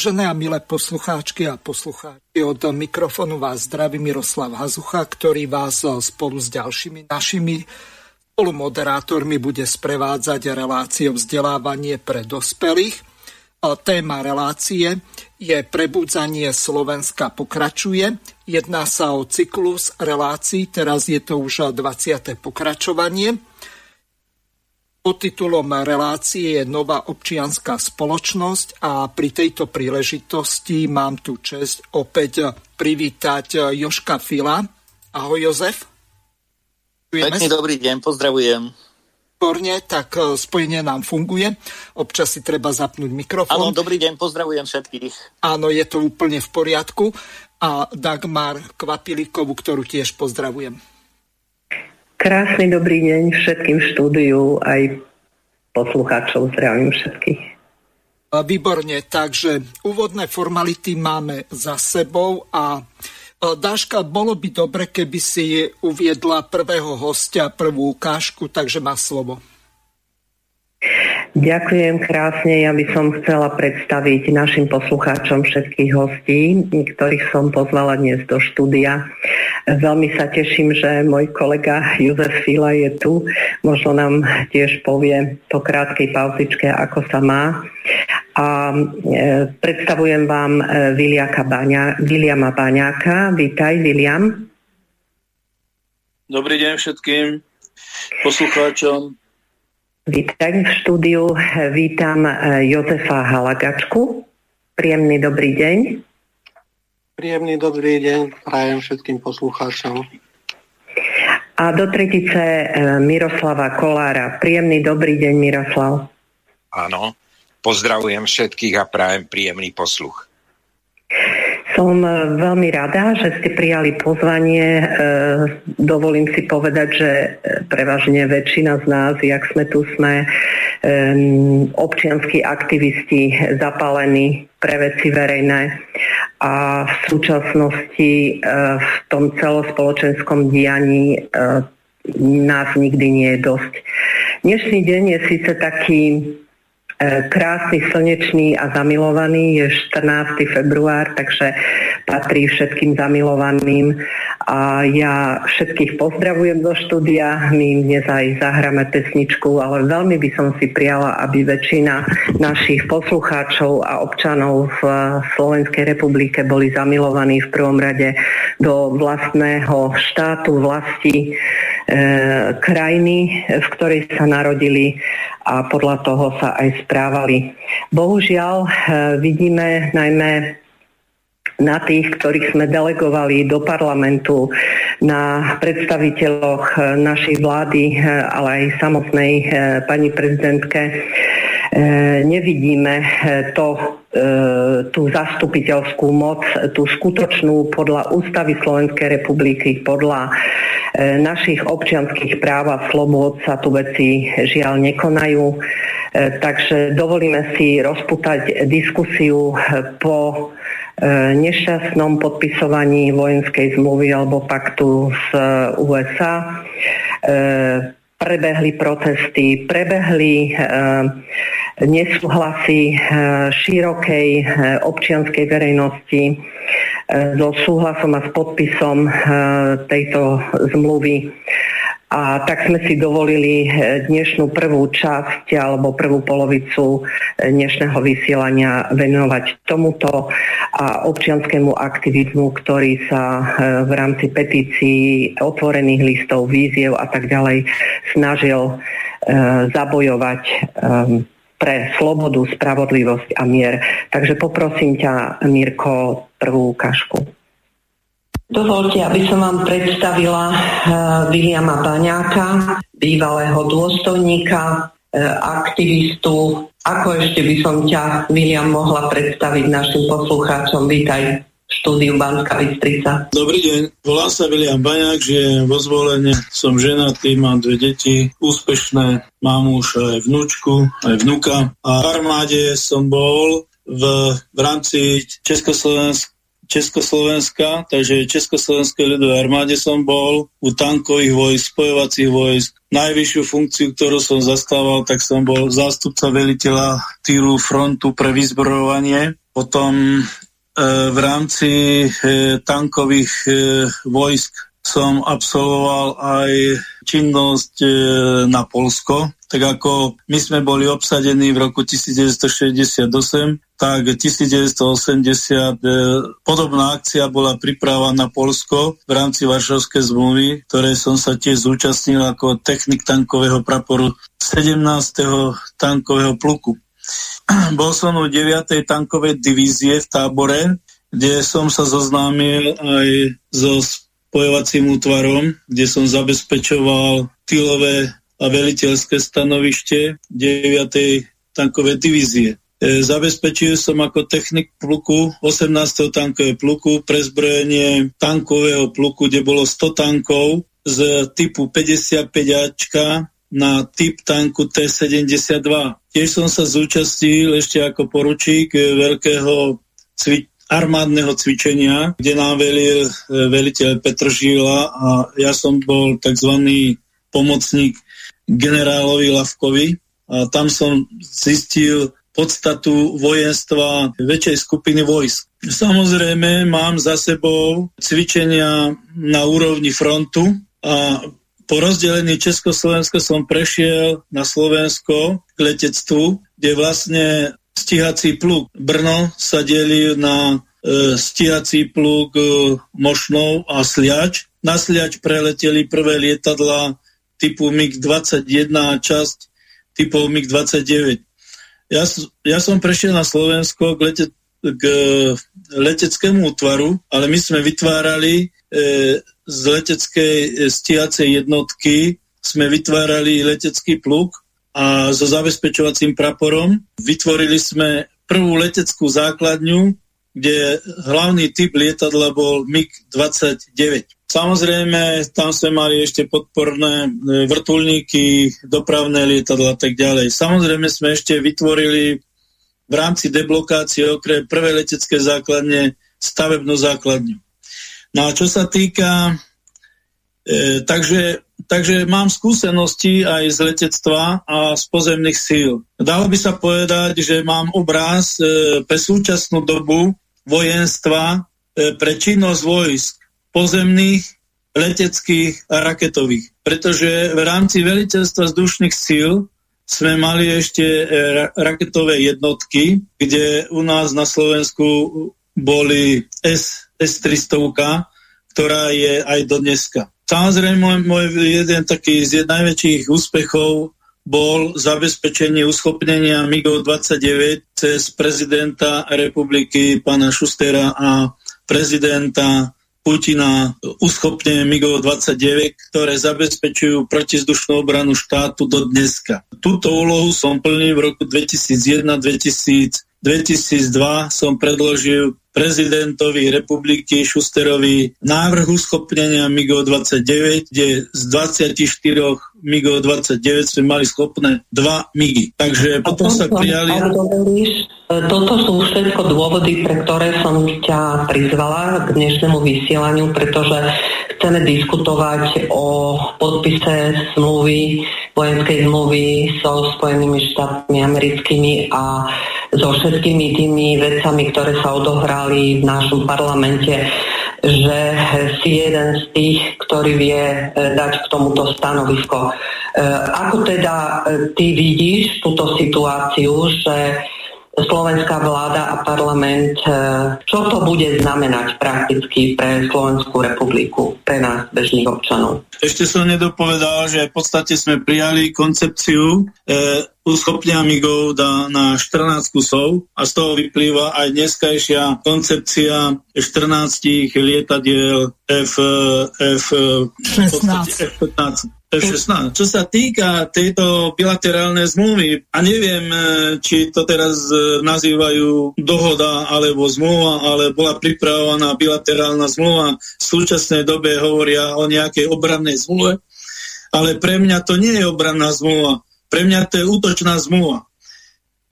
Vážené a milé poslucháčky a poslucháči, od mikrofonu vás zdraví Miroslav Hazucha, ktorý vás spolu s ďalšími našimi spolumoderátormi bude sprevádzať reláciou vzdelávanie pre dospelých. Téma relácie je Prebudzanie Slovenska pokračuje. Jedná sa o cyklus relácií, teraz je to už 20. pokračovanie. Podtitulom relácie je Nová občianská spoločnosť a pri tejto príležitosti mám tu čest opäť privítať Joška Fila. Ahoj Jozef. Pekný dobrý deň, pozdravujem. Výborne, tak e, spojenie nám funguje. Občas si treba zapnúť mikrofón. Áno, dobrý deň, pozdravujem všetkých. Áno, je to úplne v poriadku. A Dagmar Kvapilikovu, ktorú tiež pozdravujem. Krásny dobrý deň všetkým štúdiu, aj poslucháčov, zdravím všetkých. Výborne, takže úvodné formality máme za sebou a Dáška, bolo by dobre, keby si uviedla prvého hostia, prvú ukážku, takže má slovo. Ďakujem krásne. Ja by som chcela predstaviť našim poslucháčom všetkých hostí, ktorých som pozvala dnes do štúdia. Veľmi sa teším, že môj kolega Jozef Fila je tu. Možno nám tiež povie po krátkej pauzičke, ako sa má. A e, predstavujem vám e, Baňa, Viliama Baňáka. Vítaj, Viliam. Dobrý deň všetkým poslucháčom. Vítaj v štúdiu. Vítam e, Jozefa Halagačku. Príjemný dobrý deň. Príjemný dobrý deň prajem všetkým poslucháčom. A do tretice e, Miroslava Kolára. Príjemný dobrý deň, Miroslav. Áno, pozdravujem všetkých a prajem príjemný posluch. Som e, veľmi rada, že ste prijali pozvanie. E, dovolím si povedať, že e, prevažne väčšina z nás, jak sme tu, sme občianskí aktivisti zapálení pre veci verejné a v súčasnosti v tom celospoločenskom dianí nás nikdy nie je dosť. Dnešný deň je síce taký krásny, slnečný a zamilovaný. Je 14. február, takže patrí všetkým zamilovaným. A ja všetkých pozdravujem do štúdia. My dnes aj zahráme pesničku, ale veľmi by som si prijala, aby väčšina našich poslucháčov a občanov v Slovenskej republike boli zamilovaní v prvom rade do vlastného štátu, vlasti, krajiny, v ktorej sa narodili a podľa toho sa aj správali. Bohužiaľ e, vidíme najmä na tých, ktorých sme delegovali do parlamentu, na predstaviteľoch e, našej vlády, e, ale aj samotnej pani prezidentke, nevidíme to, tú zastupiteľskú moc, tú skutočnú podľa ústavy Slovenskej republiky, podľa E, našich občianských práv a slobod sa tu veci žiaľ nekonajú. E, takže dovolíme si rozputať diskusiu po e, nešťastnom podpisovaní vojenskej zmluvy alebo paktu z USA. Prebehli protesty, prebehli nesúhlasy širokej občianskej verejnosti so súhlasom a s podpisom eh, tejto zmluvy. A tak sme si dovolili eh, dnešnú prvú časť alebo prvú polovicu eh, dnešného vysielania venovať tomuto a občianskému aktivizmu, ktorý sa v rámci petícií, otvorených listov, víziev a tak ďalej snažil zabojovať pre slobodu, spravodlivosť a mier. Takže poprosím ťa, Mirko, prvú ukážku. Dovolte, aby som vám predstavila uh, Viliama Baňáka, bývalého dôstojníka, uh, aktivistu Ako ešte by som ťa, William, mohla predstaviť našim poslucháčom? Vítaj štúdiu Banská Bystrica. Dobrý deň, volám sa William Baňák, žijem vo zvolenie, som ženatý, mám dve deti, úspešné, mám už aj vnúčku, aj vnuka. A v armáde som bol v, v rámci Československa Československa, takže Československej ľudovej armáde som bol, u tankových vojsk, spojovacích vojsk. Najvyššiu funkciu, ktorú som zastával, tak som bol zástupca veliteľa týru frontu pre vyzbrojovanie. Potom v rámci e, tankových e, vojsk som absolvoval aj činnosť e, na Polsko. Tak ako my sme boli obsadení v roku 1968, tak 1980 e, podobná akcia bola pripravená na Polsko v rámci Varšavskej zmluvy, ktoré som sa tiež zúčastnil ako technik tankového praporu 17. tankového pluku. Bol som u 9. tankovej divízie v tábore, kde som sa zoznámil aj so bojovacím útvarom, kde som zabezpečoval tylové a veliteľské stanovište 9. tankovej divízie. E, zabezpečil som ako technik pluku 18. tankové pluku prezbrojenie tankového pluku, kde bolo 100 tankov z typu 55 na typ tanku T-72. Tiež som sa zúčastil ešte ako poručík veľkého cvi- armádneho cvičenia, kde nám velil e, veliteľ Petr Žíla a ja som bol tzv. pomocník generálovi Lavkovi a tam som zistil podstatu vojenstva väčšej skupiny vojsk. Samozrejme, mám za sebou cvičenia na úrovni frontu a po rozdelení Československa som prešiel na Slovensko k letectvu, kde vlastne stíhací pluk Brno sa delí na e, stíhací pluk e, Mošnov a Sliač. Na Sliač preleteli prvé lietadla typu MiG-21 a časť typov MiG-29. Ja, ja som prešiel na Slovensko k, lete, k leteckému útvaru, ale my sme vytvárali e, z leteckej e, stíhacej jednotky sme vytvárali letecký pluk a so zabezpečovacím praporom. Vytvorili sme prvú leteckú základňu, kde hlavný typ lietadla bol MiG-29. Samozrejme, tam sme mali ešte podporné e, vrtulníky, dopravné lietadla a tak ďalej. Samozrejme sme ešte vytvorili v rámci deblokácie okrem prvé letecké základne stavebnú základňu. No a čo sa týka, e, takže takže mám skúsenosti aj z letectva a z pozemných síl. Dalo by sa povedať, že mám obraz e, pre súčasnú dobu vojenstva e, pre činnosť vojsk pozemných, leteckých a raketových. Pretože v rámci veliteľstva vzdušných síl sme mali ešte e, raketové jednotky, kde u nás na Slovensku boli S, S-300, ktorá je aj do dneska. Samozrejme, môj, jeden taký z najväčších úspechov bol zabezpečenie uschopnenia MIGov 29 cez prezidenta republiky pána Šustera a prezidenta Putina uschopnenie MIGov 29, ktoré zabezpečujú protizdušnú obranu štátu do dneska. Túto úlohu som plnil v roku 2001-2002 som predložil prezidentovi republiky Šusterovi návrh uschopnenia MiG-29, kde z 24 MiG-29 sme mali schopné dva MiGy. Takže potom sa prijali... Toto sú všetko dôvody, pre ktoré som ťa prizvala k dnešnému vysielaniu, pretože chceme diskutovať o podpise zmluvy, vojenskej zmluvy so Spojenými štátmi americkými a so všetkými tými vecami, ktoré sa odohrali v našom parlamente že si jeden z tých, ktorý vie e, dať k tomuto stanovisko. E, ako teda e, ty vidíš túto situáciu, že slovenská vláda a parlament, e, čo to bude znamenať prakticky pre Slovenskú republiku, pre nás, bežných občanov. Ešte som nedopovedal, že v podstate sme prijali koncepciu e, uschopnia migov da, na 14 kusov a z toho vyplýva aj dneskajšia koncepcia 14 lietadiel F, F, F-15. 16. Čo sa týka tejto bilaterálnej zmluvy, a neviem, e, či to teraz e, nazývajú dohoda alebo zmluva, ale bola pripravovaná bilaterálna zmluva. V súčasnej dobe hovoria o nejakej obrannej zmluve, ale pre mňa to nie je obranná zmluva. Pre mňa to je útočná zmluva.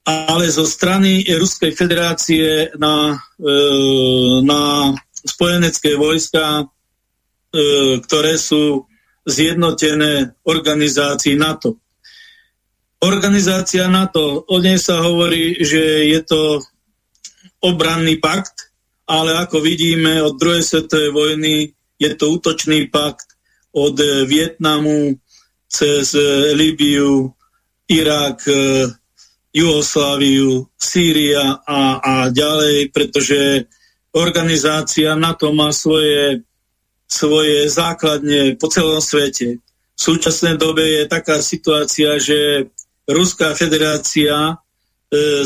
Ale zo strany Ruskej federácie na, e, na spojenecké vojska, ktoré sú zjednotené organizácii NATO. Organizácia NATO, o nej sa hovorí, že je to obranný pakt, ale ako vidíme od druhej svetovej vojny je to útočný pakt od Vietnamu cez Libiu, Irak, Jugosláviu, Sýria a, a ďalej, pretože organizácia NATO má svoje svoje základne po celom svete. V súčasnej dobe je taká situácia, že Ruská federácia e,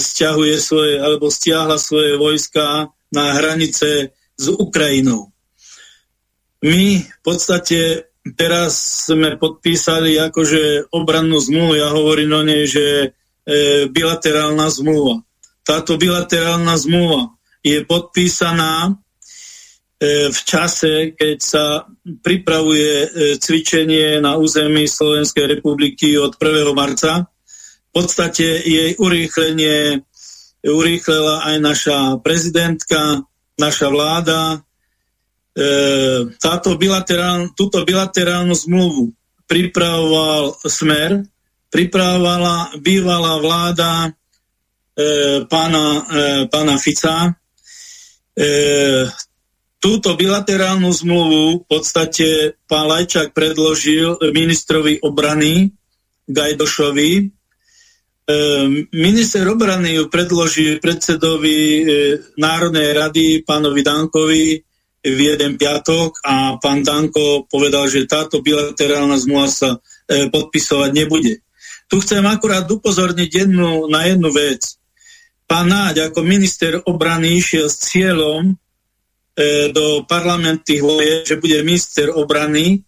stiahuje svoje, alebo stiahla svoje vojska na hranice s Ukrajinou. My v podstate teraz sme podpísali akože obrannú zmluvu, ja hovorím o nej, že e, bilaterálna zmluva. Táto bilaterálna zmluva je podpísaná v čase, keď sa pripravuje e, cvičenie na území Slovenskej republiky od 1. marca. V podstate jej urýchlenie urýchlela aj naša prezidentka, naša vláda. E, táto bilaterál, túto bilaterálnu zmluvu pripravoval Smer, pripravovala bývalá vláda pána, pána Fica. Túto bilaterálnu zmluvu v podstate pán Lajčák predložil ministrovi obrany Gajdošovi. E, minister obrany ju predložil predsedovi e, Národnej rady pánovi Dankovi v jeden piatok a pán Danko povedal, že táto bilaterálna zmluva sa podpisovať nebude. Tu chcem akurát upozorniť jednu, na jednu vec. Pán Náď ako minister obrany išiel s cieľom do parlamentných volieb, že bude minister obrany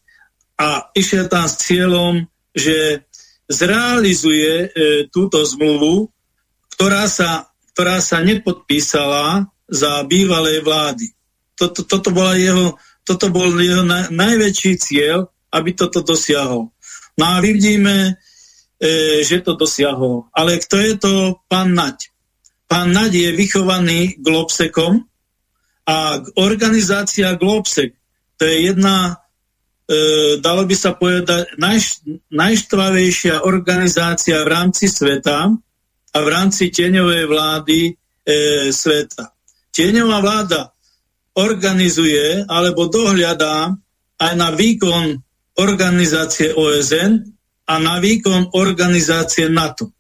a išiel tam s cieľom, že zrealizuje e, túto zmluvu, ktorá sa, ktorá sa nepodpísala za bývalej vlády. Toto, toto, bola jeho, toto bol jeho na, najväčší cieľ, aby toto dosiahol. No a vidíme, e, že to dosiahol. Ale kto je to pán Naď? Pán Naď je vychovaný globsekom, a organizácia Globsec, to je jedna, e, dalo by sa povedať, najš, najštvavejšia organizácia v rámci sveta a v rámci tieňovej vlády e, sveta. Tieňová vláda organizuje alebo dohľadá aj na výkon organizácie OSN a na výkon organizácie NATO.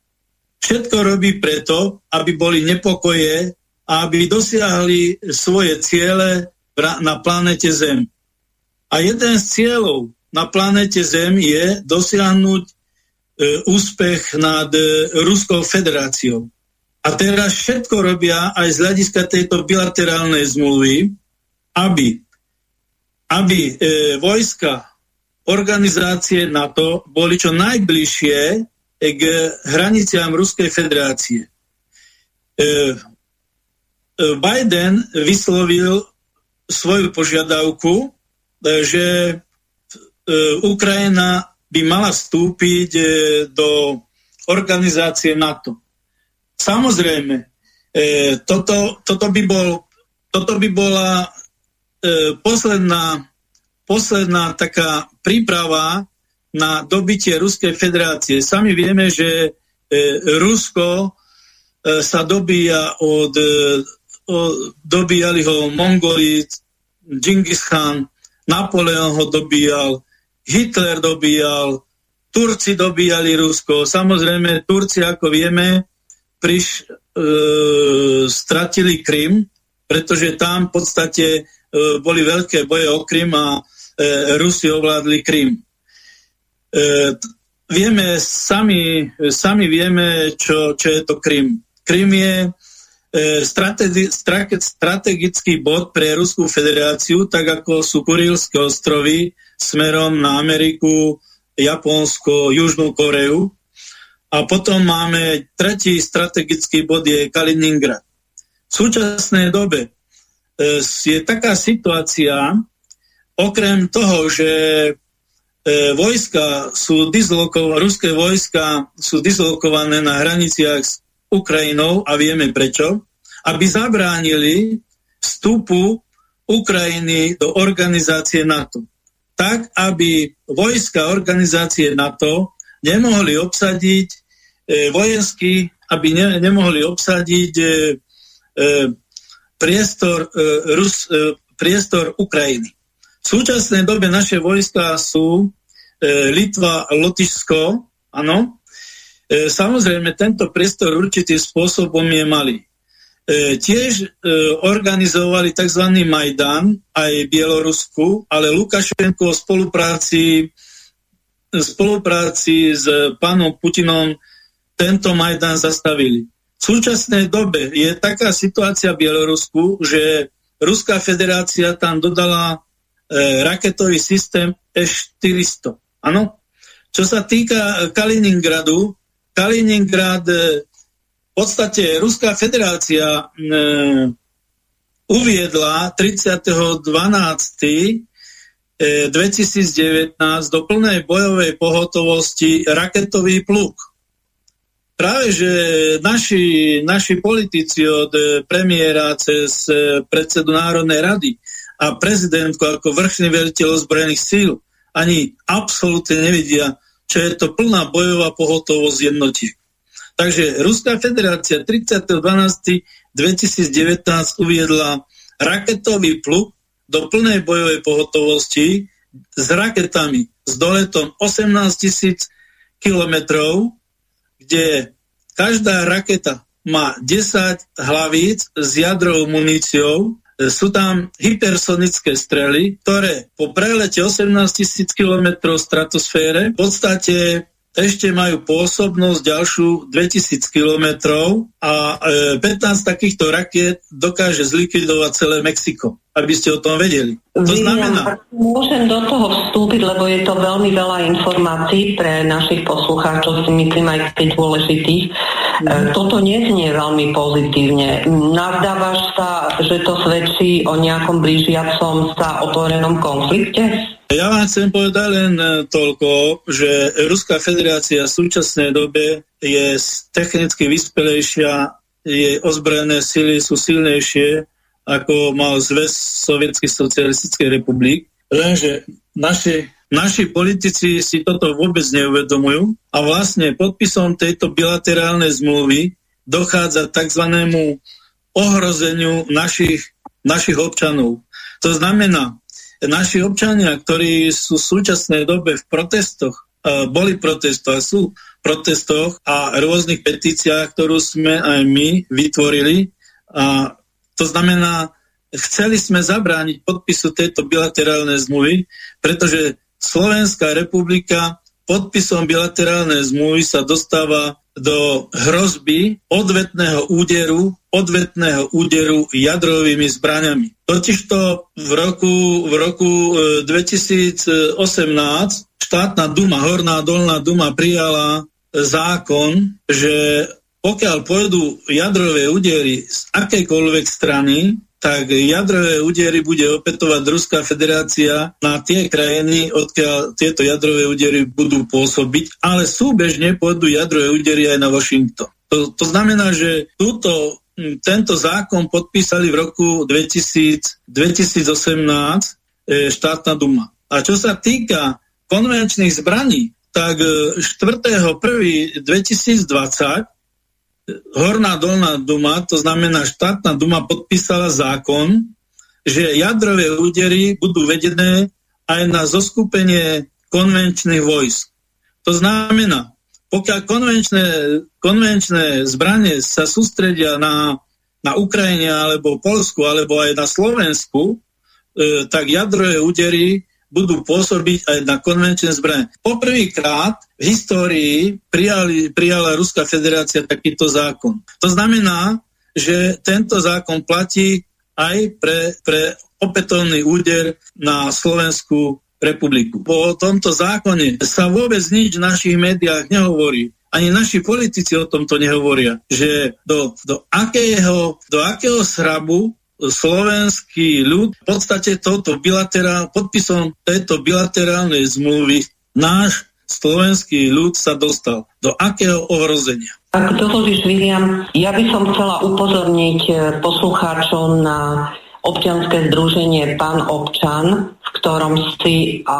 Všetko robí preto, aby boli nepokoje aby dosiahli svoje ciele na planete Zem. A jeden z cieľov na planete Zem je dosiahnuť e, úspech nad e, Ruskou federáciou. A teraz všetko robia aj z hľadiska tejto bilaterálnej zmluvy, aby, aby e, vojska organizácie NATO boli čo najbližšie k hraniciám Ruskej federácie. E, E, Biden vyslovil svoju požiadavku, e, že e, Ukrajina by mala vstúpiť do organizácie NATO. Samozrejme, toto, toto, by, bol, toto by bola posledná, posledná taká príprava na dobitie Ruskej federácie. Sami vieme, že Rusko sa dobíja od dobíjali ho Mongoli, Džingis Khan, Napoleon ho dobíjal, Hitler dobíjal, Turci dobíjali Rusko. Samozrejme, Turci, ako vieme, priš, e, stratili Krym, pretože tam v podstate e, boli veľké boje o Krym a e, Rusi ovládli Krym. E, vieme, sami, sami vieme, čo, čo je to Krym. Krym je E, strategický bod pre Ruskú federáciu, tak ako sú Kurilské ostrovy smerom na Ameriku, Japonsko, Južnú Koreu. A potom máme tretí strategický bod je Kaliningrad. V súčasnej dobe e, je taká situácia, okrem toho, že e, vojska sú ruské vojska sú dislokované na hraniciach s Ukrajinou a vieme prečo, aby zabránili vstupu Ukrajiny do organizácie NATO. Tak, aby vojska organizácie NATO nemohli obsadiť e, vojensky, aby ne, nemohli obsadiť e, e, priestor, e, Rus, e, priestor Ukrajiny. V súčasnej dobe naše vojska sú e, Litva, Lotyšsko, áno. E, samozrejme, tento priestor určitým spôsobom je malý. E, tiež e, organizovali tzv. Majdan aj Bielorusku, ale Lukašenko v spolupráci, spolupráci s pánom Putinom tento Majdan zastavili. V súčasnej dobe je taká situácia v Bielorusku, že Ruská federácia tam dodala raketový systém S-400. Ano? Čo sa týka Kaliningradu, Kaliningrad e, v podstate Ruská federácia e, uviedla 30.12. 2019 e, do plnej bojovej pohotovosti raketový pluk. Práve, že naši, naši politici od e, premiéra cez predsedu Národnej rady a prezidentku ako vrchný veliteľ ozbrojených síl ani absolútne nevidia, čo je to plná bojová pohotovosť jednotiek. Takže Ruská federácia 30.12.2019 uviedla raketový pluk do plnej bojovej pohotovosti s raketami s doletom 18 tisíc kilometrov, kde každá raketa má 10 hlavíc s jadrovou muníciou, sú tam hypersonické strely, ktoré po prelete 18 tisíc kilometrov stratosfére v podstate ešte majú pôsobnosť ďalšiu 2000 kilometrov a e, 15 takýchto rakiet dokáže zlikvidovať celé Mexiko, aby ste o tom vedeli. To znamená... Môžem do toho vstúpiť, lebo je to veľmi veľa informácií pre našich poslucháčov, si myslím aj keď dôležitých. Mm. Toto neznie veľmi pozitívne. Nazdávaš sa, že to svedčí o nejakom blížiacom sa otvorenom konflikte? Ja vám chcem povedať len e, toľko, že Ruská federácia v súčasnej dobe je technicky vyspelejšia, jej ozbrojené sily sú silnejšie, ako mal zväz Sovietských socialistických republik. Lenže naši, naši politici si toto vôbec neuvedomujú a vlastne podpisom tejto bilaterálnej zmluvy dochádza tzv. ohrozeniu našich, našich občanov. To znamená, naši občania, ktorí sú v súčasnej dobe v protestoch, boli protestoch a sú protestoch a rôznych petíciách, ktorú sme aj my vytvorili. A to znamená, chceli sme zabrániť podpisu tejto bilaterálnej zmluvy, pretože Slovenská republika podpisom bilaterálnej zmluvy sa dostáva do hrozby odvetného úderu, odvetného úderu jadrovými zbraňami. Totižto v roku, v roku 2018 e, štátna duma, Horná dolná duma prijala zákon, že pokiaľ pôjdu jadrové údery z akejkoľvek strany, tak jadrové údery bude opätovať Ruská federácia na tie krajiny, odkiaľ tieto jadrové údery budú pôsobiť, ale súbežne pôjdu jadrové údery aj na Washington. To, to znamená, že túto, tento zákon podpísali v roku 2000, 2018 e, štátna duma. A čo sa týka konvenčných zbraní, tak 4.1.2020 e, Horná dolná duma, to znamená štátna duma podpísala zákon, že jadrové údery budú vedené aj na zoskupenie konvenčných vojsk. To znamená, pokiaľ konvenčné, konvenčné zbranie sa sústredia na, na Ukrajine alebo Polsku alebo aj na Slovensku, e, tak jadrové údery budú pôsobiť aj na konvenčné zbranie. Poprvýkrát v histórii prijali, prijala Ruská federácia takýto zákon. To znamená, že tento zákon platí aj pre, pre opätovný úder na Slovenskú republiku. Po tomto zákone sa vôbec nič v našich médiách nehovorí. Ani naši politici o tomto nehovoria, že do, do, akého, do akého srabu slovenský ľud v podstate toto bilaterál, podpisom tejto bilaterálnej zmluvy náš slovenský ľud sa dostal. Do akého ohrozenia? Ak dovolíš, William, ja by som chcela upozorniť eh, poslucháčov na občianske združenie Pán občan, ktorom si, a,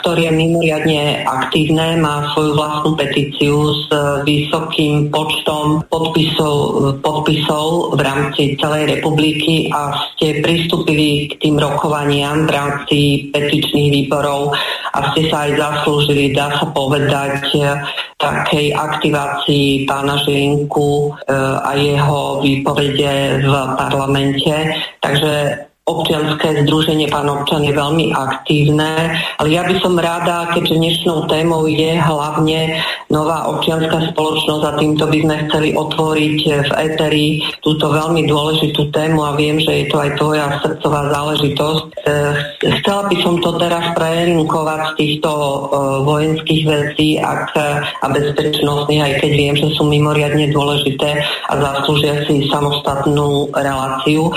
ktorý je mimoriadne aktívne, má svoju vlastnú petíciu s vysokým počtom podpisov, podpisov v rámci celej republiky a ste pristúpili k tým rokovaniam v rámci petičných výborov a ste sa aj zaslúžili, dá sa povedať, takej aktivácii pána Žilinku e, a jeho výpovede v parlamente. Takže občianské združenie Pán občan je veľmi aktívne, ale ja by som rada, keďže dnešnou témou je hlavne nová občianská spoločnosť a týmto by sme chceli otvoriť v Eteri túto veľmi dôležitú tému a viem, že je to aj tvoja srdcová záležitosť. Eh, chcela by som to teraz prelinkovať z týchto eh, vojenských vecí ak, a bezpečnostných, aj keď viem, že sú mimoriadne dôležité a zaslúžia si samostatnú reláciu.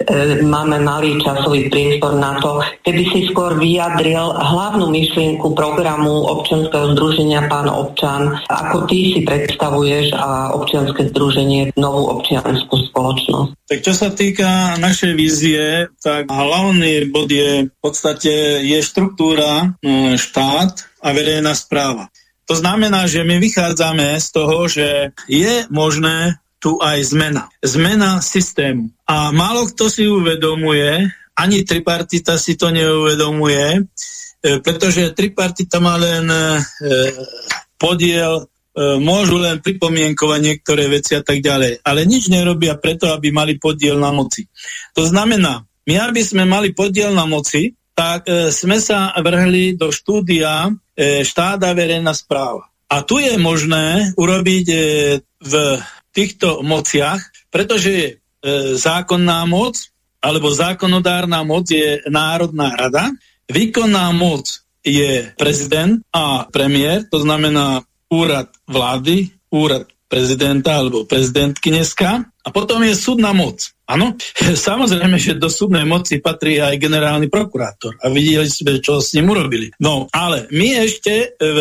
Eh, máme malý časový priestor na to, keby si skôr vyjadril hlavnú myšlienku programu občianského združenia Pán občan, ako ty si predstavuješ a občianske združenie novú občianskú spoločnosť. Tak čo sa týka našej vízie, tak hlavný bod je v podstate je štruktúra, no, štát a verejná správa. To znamená, že my vychádzame z toho, že je možné tu aj zmena. Zmena systému. A málo kto si uvedomuje, ani tripartita si to neuvedomuje, e, pretože tripartita má len e, podiel, e, môžu len pripomienkovať niektoré veci a tak ďalej. Ale nič nerobia preto, aby mali podiel na moci. To znamená, my aby sme mali podiel na moci, tak sme sa vrhli do štúdia štáda verejná správa. A tu je možné urobiť v týchto mociach, pretože e, zákonná moc alebo zákonodárna moc je Národná rada, výkonná moc je prezident a premiér, to znamená úrad vlády, úrad prezidenta alebo prezidentky dneska a potom je súdna moc. Áno, samozrejme, že do súdnej moci patrí aj generálny prokurátor a videli sme, čo s ním urobili. No, ale my ešte v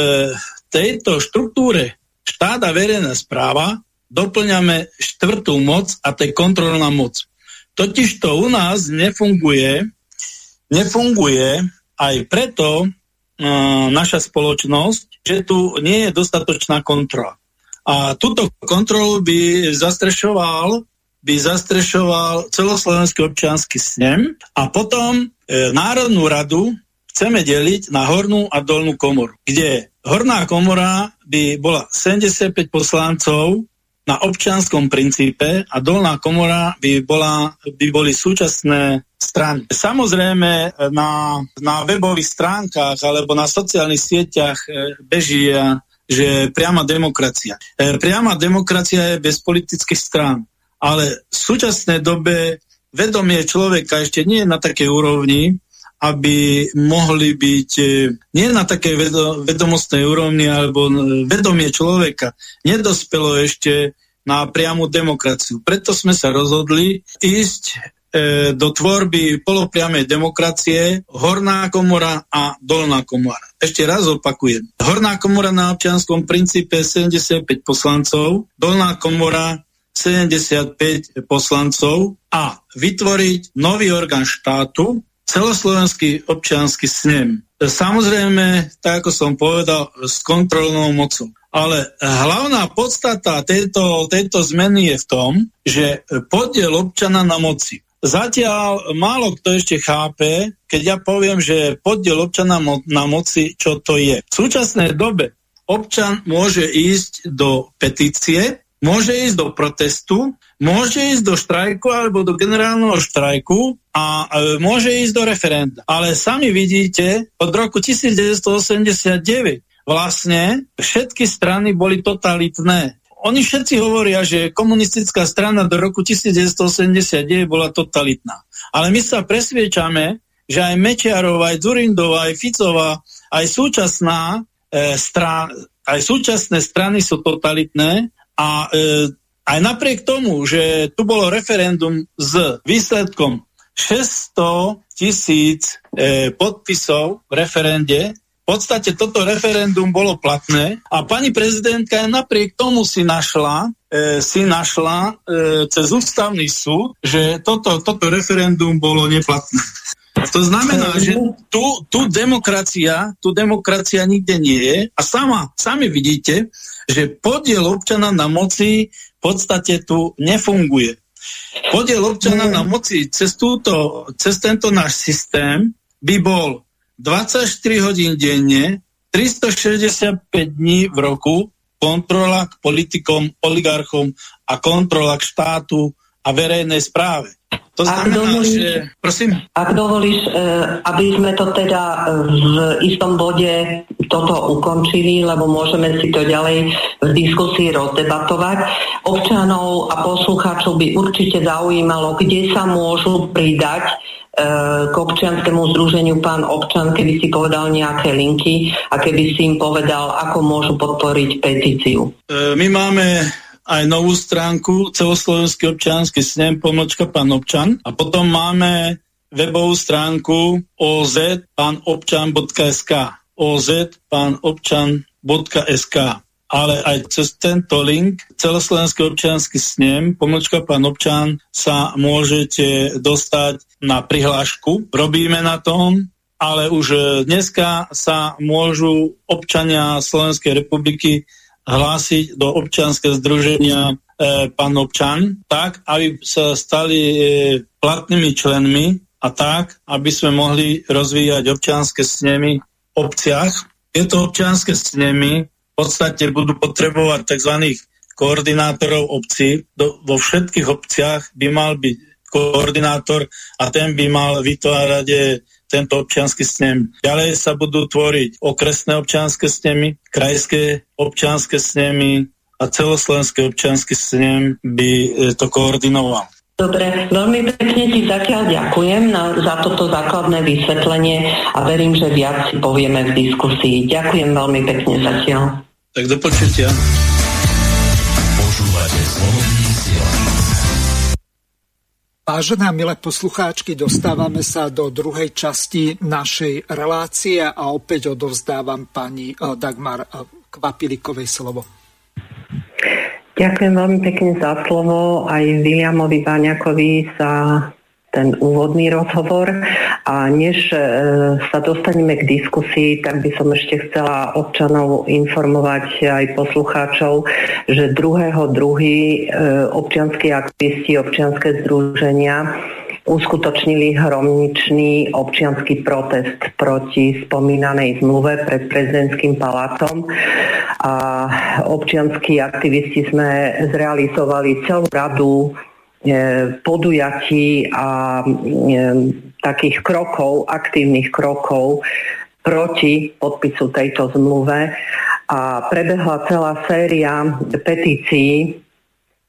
tejto štruktúre štáda verejná správa doplňame štvrtú moc a to je kontrolná moc. Totiž to u nás nefunguje, nefunguje aj preto uh, naša spoločnosť, že tu nie je dostatočná kontrola. A túto kontrolu by zastrešoval by zastrešoval celoslovenský občiansky snem a potom e, Národnú radu chceme deliť na hornú a dolnú komoru, kde horná komora by bola 75 poslancov na občianskom princípe a dolná komora by, bola, by boli súčasné strany. Samozrejme na, na webových stránkach alebo na sociálnych sieťach e, beží, e, že priama demokracia. E, priama demokracia je bez politických strán, ale v súčasnej dobe vedomie človeka ešte nie je na takej úrovni, aby mohli byť nie na takej vedomostnej úrovni, alebo vedomie človeka nedospelo ešte na priamu demokraciu. Preto sme sa rozhodli ísť e, do tvorby polopriamej demokracie Horná komora a Dolná komora. Ešte raz opakujem. Horná komora na občianskom princípe 75 poslancov, Dolná komora 75 poslancov a vytvoriť nový orgán štátu, celoslovenský občiansky snem. Samozrejme, tak ako som povedal, s kontrolnou mocou. Ale hlavná podstata tejto, tejto zmeny je v tom, že podiel občana na moci. Zatiaľ málo kto ešte chápe, keď ja poviem, že podiel občana mo na moci, čo to je. V súčasnej dobe občan môže ísť do petície, môže ísť do protestu, môže ísť do štrajku alebo do generálneho štrajku a e, môže ísť do referenda. Ale sami vidíte, od roku 1989 vlastne všetky strany boli totalitné. Oni všetci hovoria, že komunistická strana do roku 1989 bola totalitná. Ale my sa presviečame, že aj Mečiarova, aj Zurindová, aj Ficová, aj e, aj súčasné strany sú totalitné a e, aj napriek tomu, že tu bolo referendum s výsledkom 600 tisíc e, podpisov v referende, v podstate toto referendum bolo platné a pani prezidentka aj napriek tomu si našla, e, si našla e, cez ústavný súd, že toto, toto referendum bolo neplatné. To znamená, že tu, tu demokracia, tu demokracia nikde nie je a sama, sami vidíte, že podiel občana na moci v podstate tu nefunguje. Podiel občana na moci cez, túto, cez tento náš systém by bol 24 hodín denne, 365 dní v roku, kontrola k politikom, oligarchom a kontrola k štátu a verejnej správe. To znamená, ak dovolíš, že... Prosím? Ak dovolíš, e, aby sme to teda e, v istom bode toto ukončili, lebo môžeme si to ďalej v diskusii rozdebatovať. Občanov a poslucháčov by určite zaujímalo, kde sa môžu pridať e, k občianskému združeniu pán občan, keby si povedal nejaké linky a keby si im povedal, ako môžu podporiť petíciu. My máme aj novú stránku celoslovenský občiansky snem pomočka pán občan. A potom máme webovú stránku ozpanobčan.sk ozpanobčan.sk ale aj cez tento link celoslovenský občiansky snem pomočka pán občan sa môžete dostať na prihlášku. Robíme na tom, ale už dneska sa môžu občania Slovenskej republiky hlásiť do občanského združenia e, pán občan, tak, aby sa stali e, platnými členmi a tak, aby sme mohli rozvíjať občianske snemy v obciach. Tieto občianske snemy v podstate budú potrebovať tzv. koordinátorov obcí. Do, vo všetkých obciach by mal byť koordinátor a ten by mal vytvárať e, tento občiansky snem. Ďalej sa budú tvoriť okresné občianske snemy, krajské občianske snemy a celoslovenský občiansky snem by e, to koordinoval. Dobre, veľmi pekne ti zatiaľ ďakujem na, za toto základné vysvetlenie a verím, že viac si povieme v diskusii. Ďakujem veľmi pekne zatiaľ. Tak do počutia. Počúvate Vážené a milé poslucháčky, dostávame sa do druhej časti našej relácie a opäť odovzdávam pani eh, Dagmar eh, Kvapilikovej slovo. Ďakujem veľmi pekne za slovo aj Williamovi Baňakovi za ten úvodný rozhovor. A než e, sa dostaneme k diskusii, tak by som ešte chcela občanov informovať aj poslucháčov, že 2.2. E, občianskí aktivisti, občianské združenia uskutočnili hromničný občianský protest proti spomínanej zmluve pred prezidentským palácom a občianskí aktivisti sme zrealizovali celú radu podujatí a e, takých krokov, aktívnych krokov proti podpisu tejto zmluve. A prebehla celá séria petícií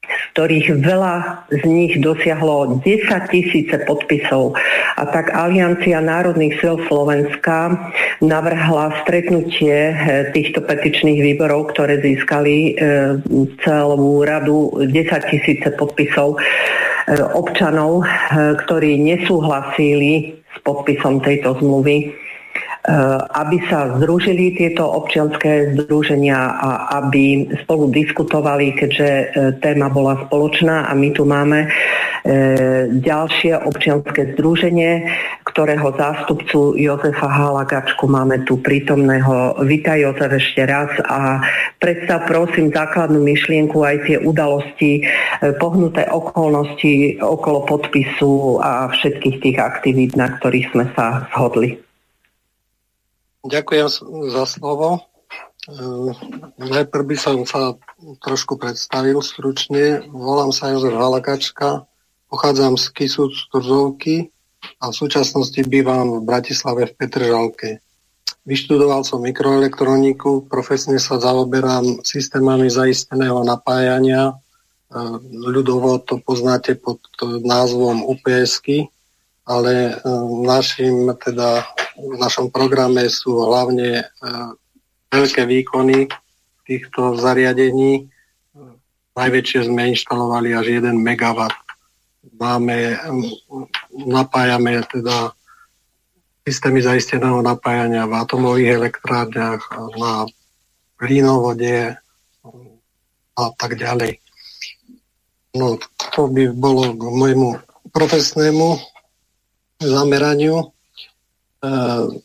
z ktorých veľa z nich dosiahlo 10 tisíce podpisov. A tak Aliancia národných sil Slovenska navrhla stretnutie eh, týchto petičných výborov, ktoré získali eh, celú radu 10 tisíce podpisov eh, občanov, ktorí nesúhlasili s podpisom tejto zmluvy aby sa združili tieto občianské združenia a aby spolu diskutovali, keďže eh, téma bola spoločná a my tu máme eh, ďalšie občianské združenie, ktorého zástupcu Jozefa Halagačku máme tu prítomného. Vítaj Jozef ešte raz a predstav prosím základnú myšlienku aj tie udalosti, pohnuté okolnosti okolo podpisu a všetkých tých aktivít, na ktorých sme sa zhodli. Ďakujem za slovo. Ehm, najprv by som sa trošku predstavil stručne. Volám sa Jozef Halakačka, pochádzam z Kisu z Turzovky a v súčasnosti bývam v Bratislave v Petržalke. Vyštudoval som mikroelektroniku, profesne sa zaoberám systémami zaisteného napájania. Ehm, ľudovo to poznáte pod názvom UPSky ale našim, teda, v našom programe sú hlavne veľké výkony týchto zariadení. Najväčšie sme inštalovali až 1 MW. Máme, napájame teda systémy zaisteného napájania v atomových elektrárniach, na plynovode a tak ďalej. No, to by bolo k môjmu profesnému zameraniu. E,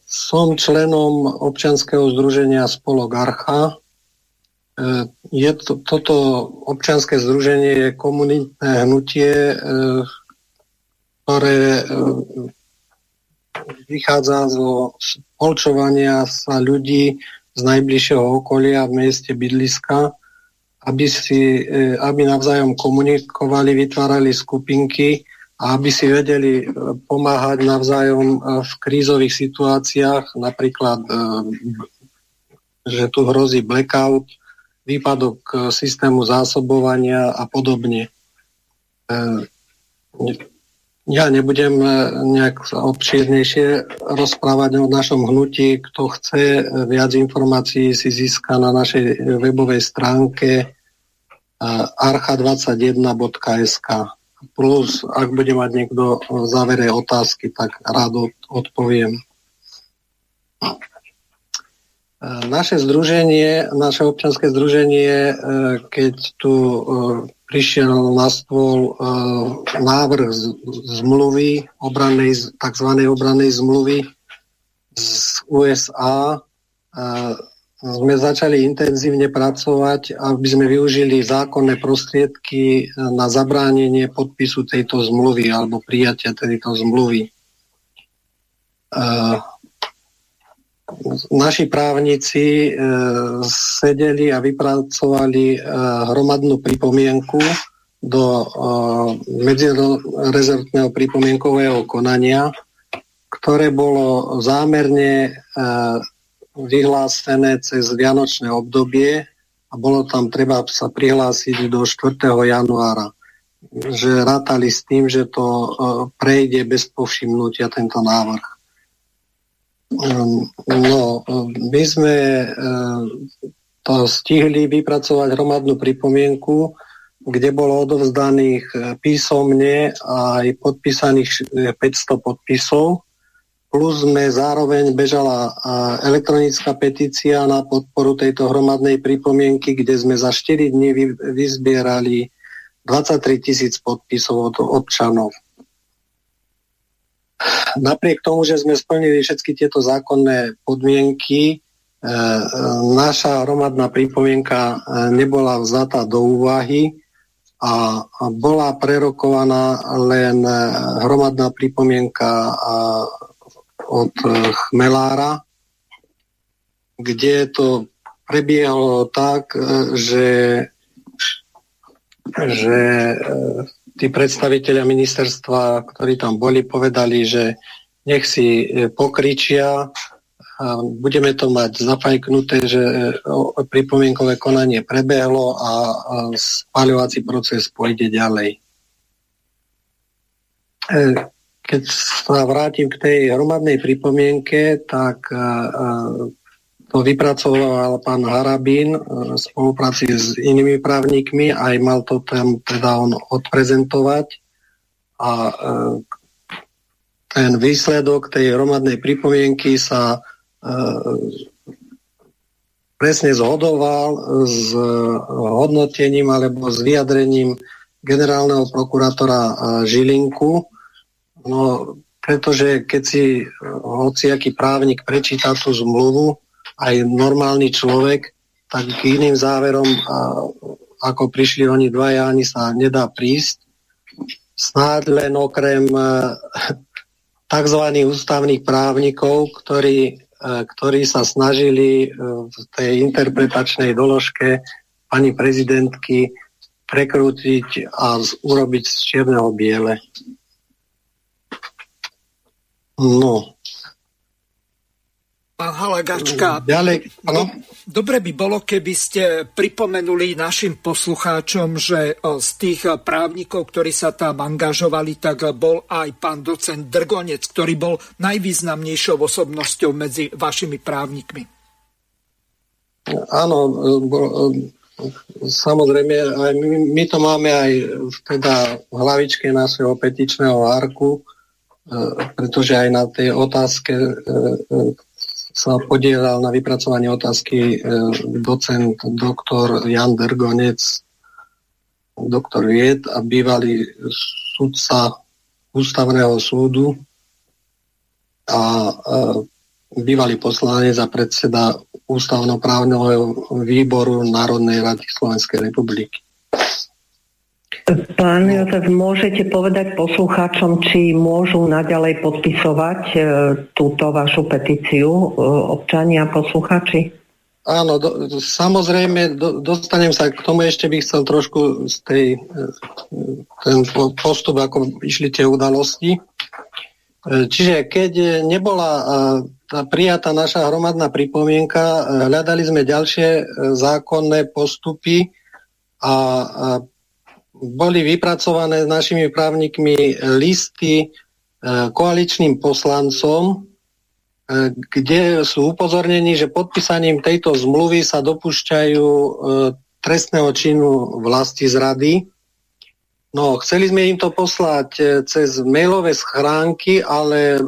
som členom občanského združenia Spolok Archa. E, je to, toto občanské združenie je komunitné hnutie, e, ktoré vychádza zo spolčovania sa ľudí z najbližšieho okolia v meste bydliska aby, si, aby navzájom komunikovali, vytvárali skupinky a aby si vedeli e, pomáhať navzájom e, v krízových situáciách, napríklad, že tu hrozí blackout, výpadok systému zásobovania a podobne. Ja nebudem nejak obšírnejšie rozprávať o našom hnutí. Kto chce viac informácií, si získa na našej webovej stránke archa21.sk plus, ak bude mať niekto v závere otázky, tak rád odpoviem. Naše združenie, naše občanské združenie, e, keď tu e, prišiel na stôl e, návrh zmluvy, obranej, tzv. obranej zmluvy z USA, sme začali intenzívne pracovať, aby sme využili zákonné prostriedky na zabránenie podpisu tejto zmluvy alebo prijatia tejto zmluvy. Naši právnici e, sedeli a vypracovali e, hromadnú pripomienku do e, medzirezortného pripomienkového konania, ktoré bolo zámerne vyhlásené cez Vianočné obdobie a bolo tam treba sa prihlásiť do 4. januára. Že rátali s tým, že to e, prejde bez povšimnutia tento návrh. Ehm, no, my sme e, to stihli vypracovať hromadnú pripomienku, kde bolo odovzdaných e, písomne aj podpísaných 500 podpisov plus sme zároveň bežala elektronická petícia na podporu tejto hromadnej pripomienky, kde sme za 4 dní vyzbierali 23 tisíc podpisov od občanov. Napriek tomu, že sme splnili všetky tieto zákonné podmienky, e, e, naša hromadná pripomienka e, nebola vzatá do úvahy a bola prerokovaná len hromadná pripomienka od eh, Chmelára, kde to prebiehalo tak, eh, že, že eh, tí predstaviteľia ministerstva, ktorí tam boli, povedali, že nech si pokričia, budeme to mať zafajknuté, že pripomienkové konanie prebehlo a spáľovací proces pôjde ďalej. Keď sa vrátim k tej hromadnej pripomienke, tak to vypracoval pán Harabín v spolupráci s inými právnikmi, aj mal to tam teda on odprezentovať. A ten výsledok tej hromadnej pripomienky sa presne zhodoval s hodnotením alebo s vyjadrením generálneho prokurátora Žilinku, No, pretože keď si eh, hociaký právnik prečíta tú zmluvu, aj normálny človek, tak k iným záverom, ako prišli oni dvaja, ani sa nedá prísť. Snáď len okrem eh, tzv. ústavných právnikov, ktorí, eh, ktorí sa snažili v tej interpretačnej doložke pani prezidentky prekrútiť a urobiť z čierneho biele. No. Pán Pán Halagačka, Ďalej, do, dobre by bolo, keby ste pripomenuli našim poslucháčom, že z tých právnikov, ktorí sa tam angažovali, tak bol aj pán docent Drgonec, ktorý bol najvýznamnejšou osobnosťou medzi vašimi právnikmi. Áno, samozrejme, aj my, my to máme aj teda v hlavičke našeho petičného arku, pretože aj na tej otázke e, e, sa podielal na vypracovanie otázky e, docent doktor Jan Dergonec, doktor Vied a bývalý sudca ústavného súdu a bývalý poslanec a predseda ústavnoprávneho výboru Národnej rady Slovenskej republiky. Pán Jozef, môžete povedať poslucháčom, či môžu naďalej podpisovať e, túto vašu petíciu e, občania a poslucháči? Áno, do, samozrejme, do, dostanem sa k tomu, ešte bych chcel trošku z tej, e, ten postup, ako išli tie udalosti. Čiže keď nebola tá prijatá naša hromadná pripomienka, hľadali sme ďalšie zákonné postupy a boli vypracované s našimi právnikmi listy e, koaličným poslancom, e, kde sú upozornení, že podpísaním tejto zmluvy sa dopúšťajú e, trestného činu vlasti zrady. No, chceli sme im to poslať cez mailové schránky, ale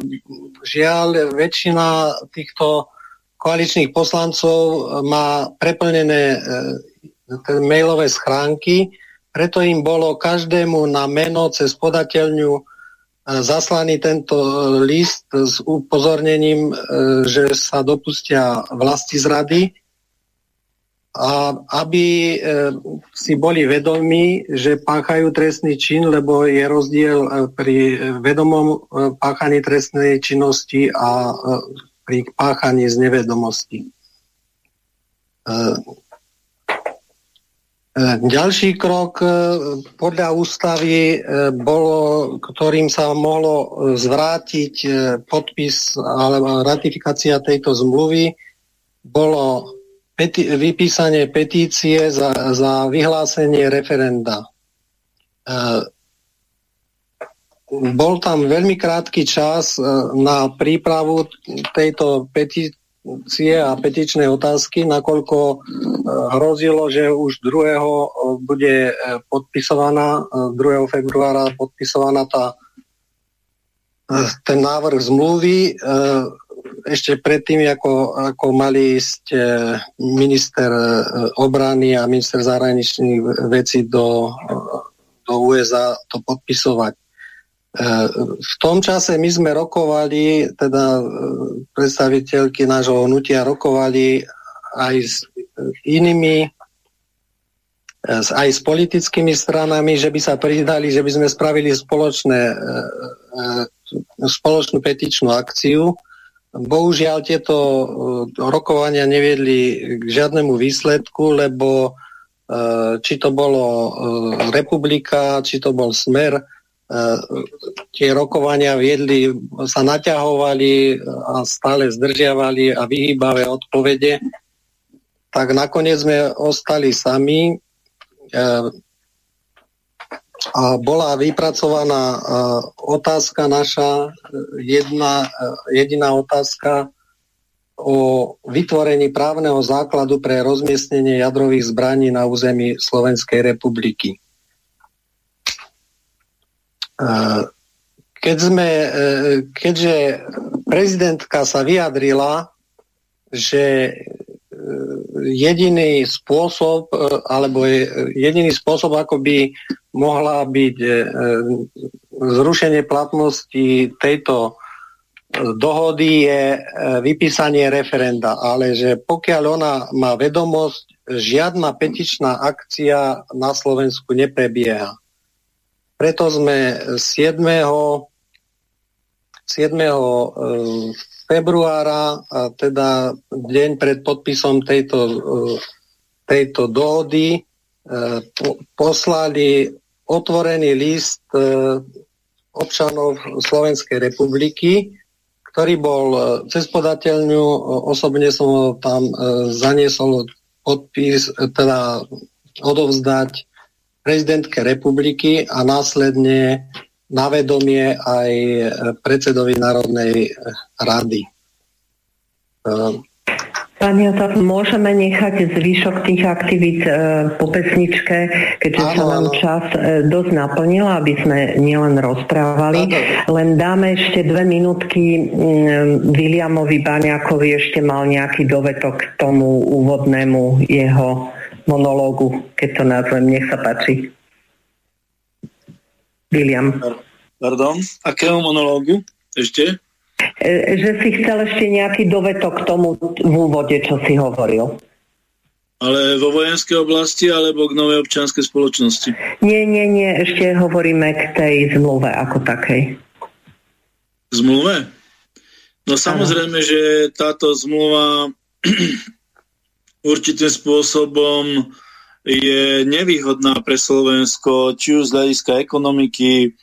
žiaľ, väčšina týchto koaličných poslancov má preplnené mailové schránky, preto im bolo každému na meno cez podateľňu e, zaslaný tento e, list s upozornením, e, že sa dopustia vlasti zrady a aby si boli vedomí, že páchajú trestný čin, lebo je rozdiel pri vedomom páchaní trestnej činnosti a pri páchaní z nevedomosti. E, ďalší krok e, podľa ústavy e, bolo, ktorým sa mohlo zvrátiť podpis alebo ratifikácia tejto zmluvy, bolo peti- vypísanie petície za, za vyhlásenie referenda. Bol tam veľmi krátky čas na prípravu tejto peti- petície a petičné otázky, nakoľko e, hrozilo, že už 2. E, bude e, podpisovaná, 2. februára podpisovaná tá, ten návrh zmluvy ešte predtým, ako, ako mali ísť minister obrany a minister zahraničných vecí do, do USA to podpisovať. V tom čase my sme rokovali, teda e, predstaviteľky nášho hnutia rokovali aj s inými, e, aj s politickými stranami, že by sa pridali, že by sme spravili spoločné, e, spoločnú petičnú akciu. Bohužiaľ tieto rokovania neviedli k žiadnemu výsledku, lebo či to bolo republika, či to bol smer, tie rokovania viedli, sa naťahovali a stále zdržiavali a vyhýbavé odpovede, tak nakoniec sme ostali sami e, a bola vypracovaná e, otázka naša, jedna, e, jediná otázka o vytvorení právneho základu pre rozmiestnenie jadrových zbraní na území Slovenskej republiky. Keď sme, e, keďže prezidentka sa vyjadrila, že e, jediný spôsob, alebo jediný spôsob, ako by mohla byť zrušenie platnosti tejto dohody je vypísanie referenda, ale že pokiaľ ona má vedomosť, žiadna petičná akcia na Slovensku neprebieha. Preto sme 7. 7. E, februára, a teda deň pred podpisom tejto, e, tejto dohody, e, poslali otvorený list občanov Slovenskej republiky, ktorý bol cez podateľňu, osobne som tam zaniesol podpis, teda odovzdať prezidentke republiky a následne na vedomie aj predsedovi Národnej rady. Pani Otap, môžeme nechať zvyšok tých aktivít e, po pesničke, keďže áno, sa nám áno. čas e, dosť naplnil, aby sme nielen rozprávali. Áno. Len dáme ešte dve minútky mm, Williamovi Baňakovi, ešte mal nejaký dovetok k tomu úvodnému jeho monológu, keď to nazvem. Nech sa páči. William. Pardon, akého monológu? Ešte? E, že si chcel ešte nejaký dovetok k tomu v úvode, čo si hovoril. Ale vo vojenskej oblasti alebo k novej občianskej spoločnosti? Nie, nie, nie, ešte hovoríme k tej zmluve ako takej. Zmluve? No samozrejme, že táto zmluva určitým spôsobom je nevýhodná pre Slovensko, či už z hľadiska ekonomiky,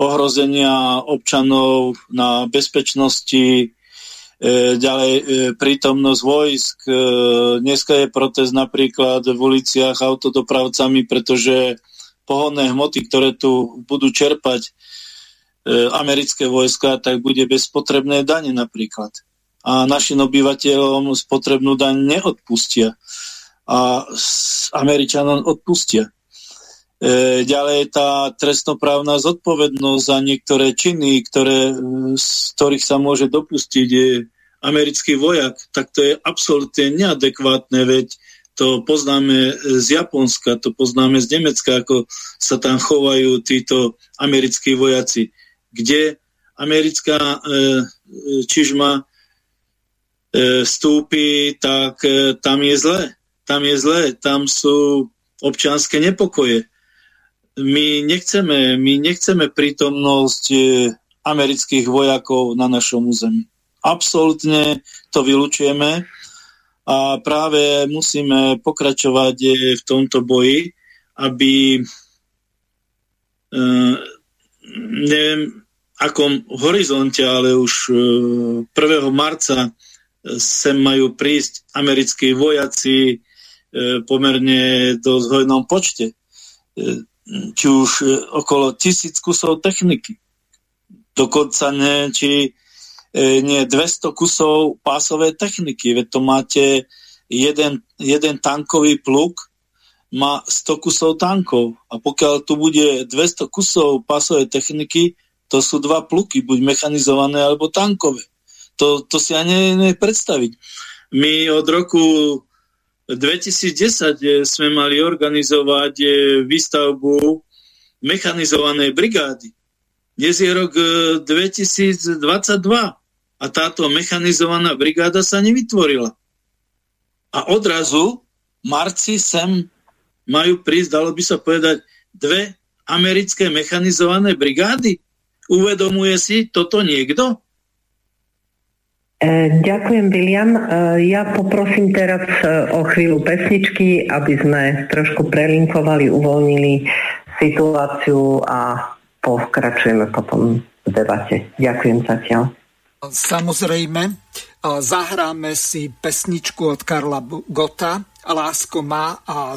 ohrozenia občanov na bezpečnosti, e, ďalej e, prítomnosť vojsk. E, dneska je protest napríklad v uliciach autodopravcami, pretože pohodné hmoty, ktoré tu budú čerpať americké vojska, tak bude bez potrebné dane napríklad. A našim obyvateľom spotrebnú daň neodpustia. A Američanom odpustia. E, ďalej tá trestnoprávna zodpovednosť za niektoré činy, ktoré, z ktorých sa môže dopustiť je americký vojak, tak to je absolútne neadekvátne, veď to poznáme z Japonska, to poznáme z Nemecka, ako sa tam chovajú títo americkí vojaci, kde americká e, čižma e, stúpi, tak e, tam je zle. Tam je zle, tam sú občianské nepokoje my nechceme, my nechceme prítomnosť e, amerických vojakov na našom území. Absolutne to vylučujeme a práve musíme pokračovať v tomto boji, aby neviem akom horizonte, ale už 1. marca sem majú prísť americkí vojaci pomerne do zhojnom počte či už e, okolo tisíc kusov techniky. Dokonca ne, či e, nie 200 kusov pásovej techniky. Veď to máte jeden, jeden tankový pluk, má 100 kusov tankov. A pokiaľ tu bude 200 kusov pásovej techniky, to sú dva pluky, buď mechanizované alebo tankové. To, to si ani nevie predstaviť. My od roku 2010 eh, sme mali organizovať eh, výstavbu mechanizovanej brigády. Dnes je rok 2022 eh, a táto mechanizovaná brigáda sa nevytvorila. A odrazu marci sem majú prísť, dalo by sa povedať, dve americké mechanizované brigády. Uvedomuje si toto niekto? E, ďakujem, William. E, ja poprosím teraz e, o chvíľu pesničky, aby sme trošku prelinkovali, uvoľnili situáciu a pokračujeme potom v debate. Ďakujem zatiaľ. Samozrejme, zahráme si pesničku od Karla Gota Lásko má a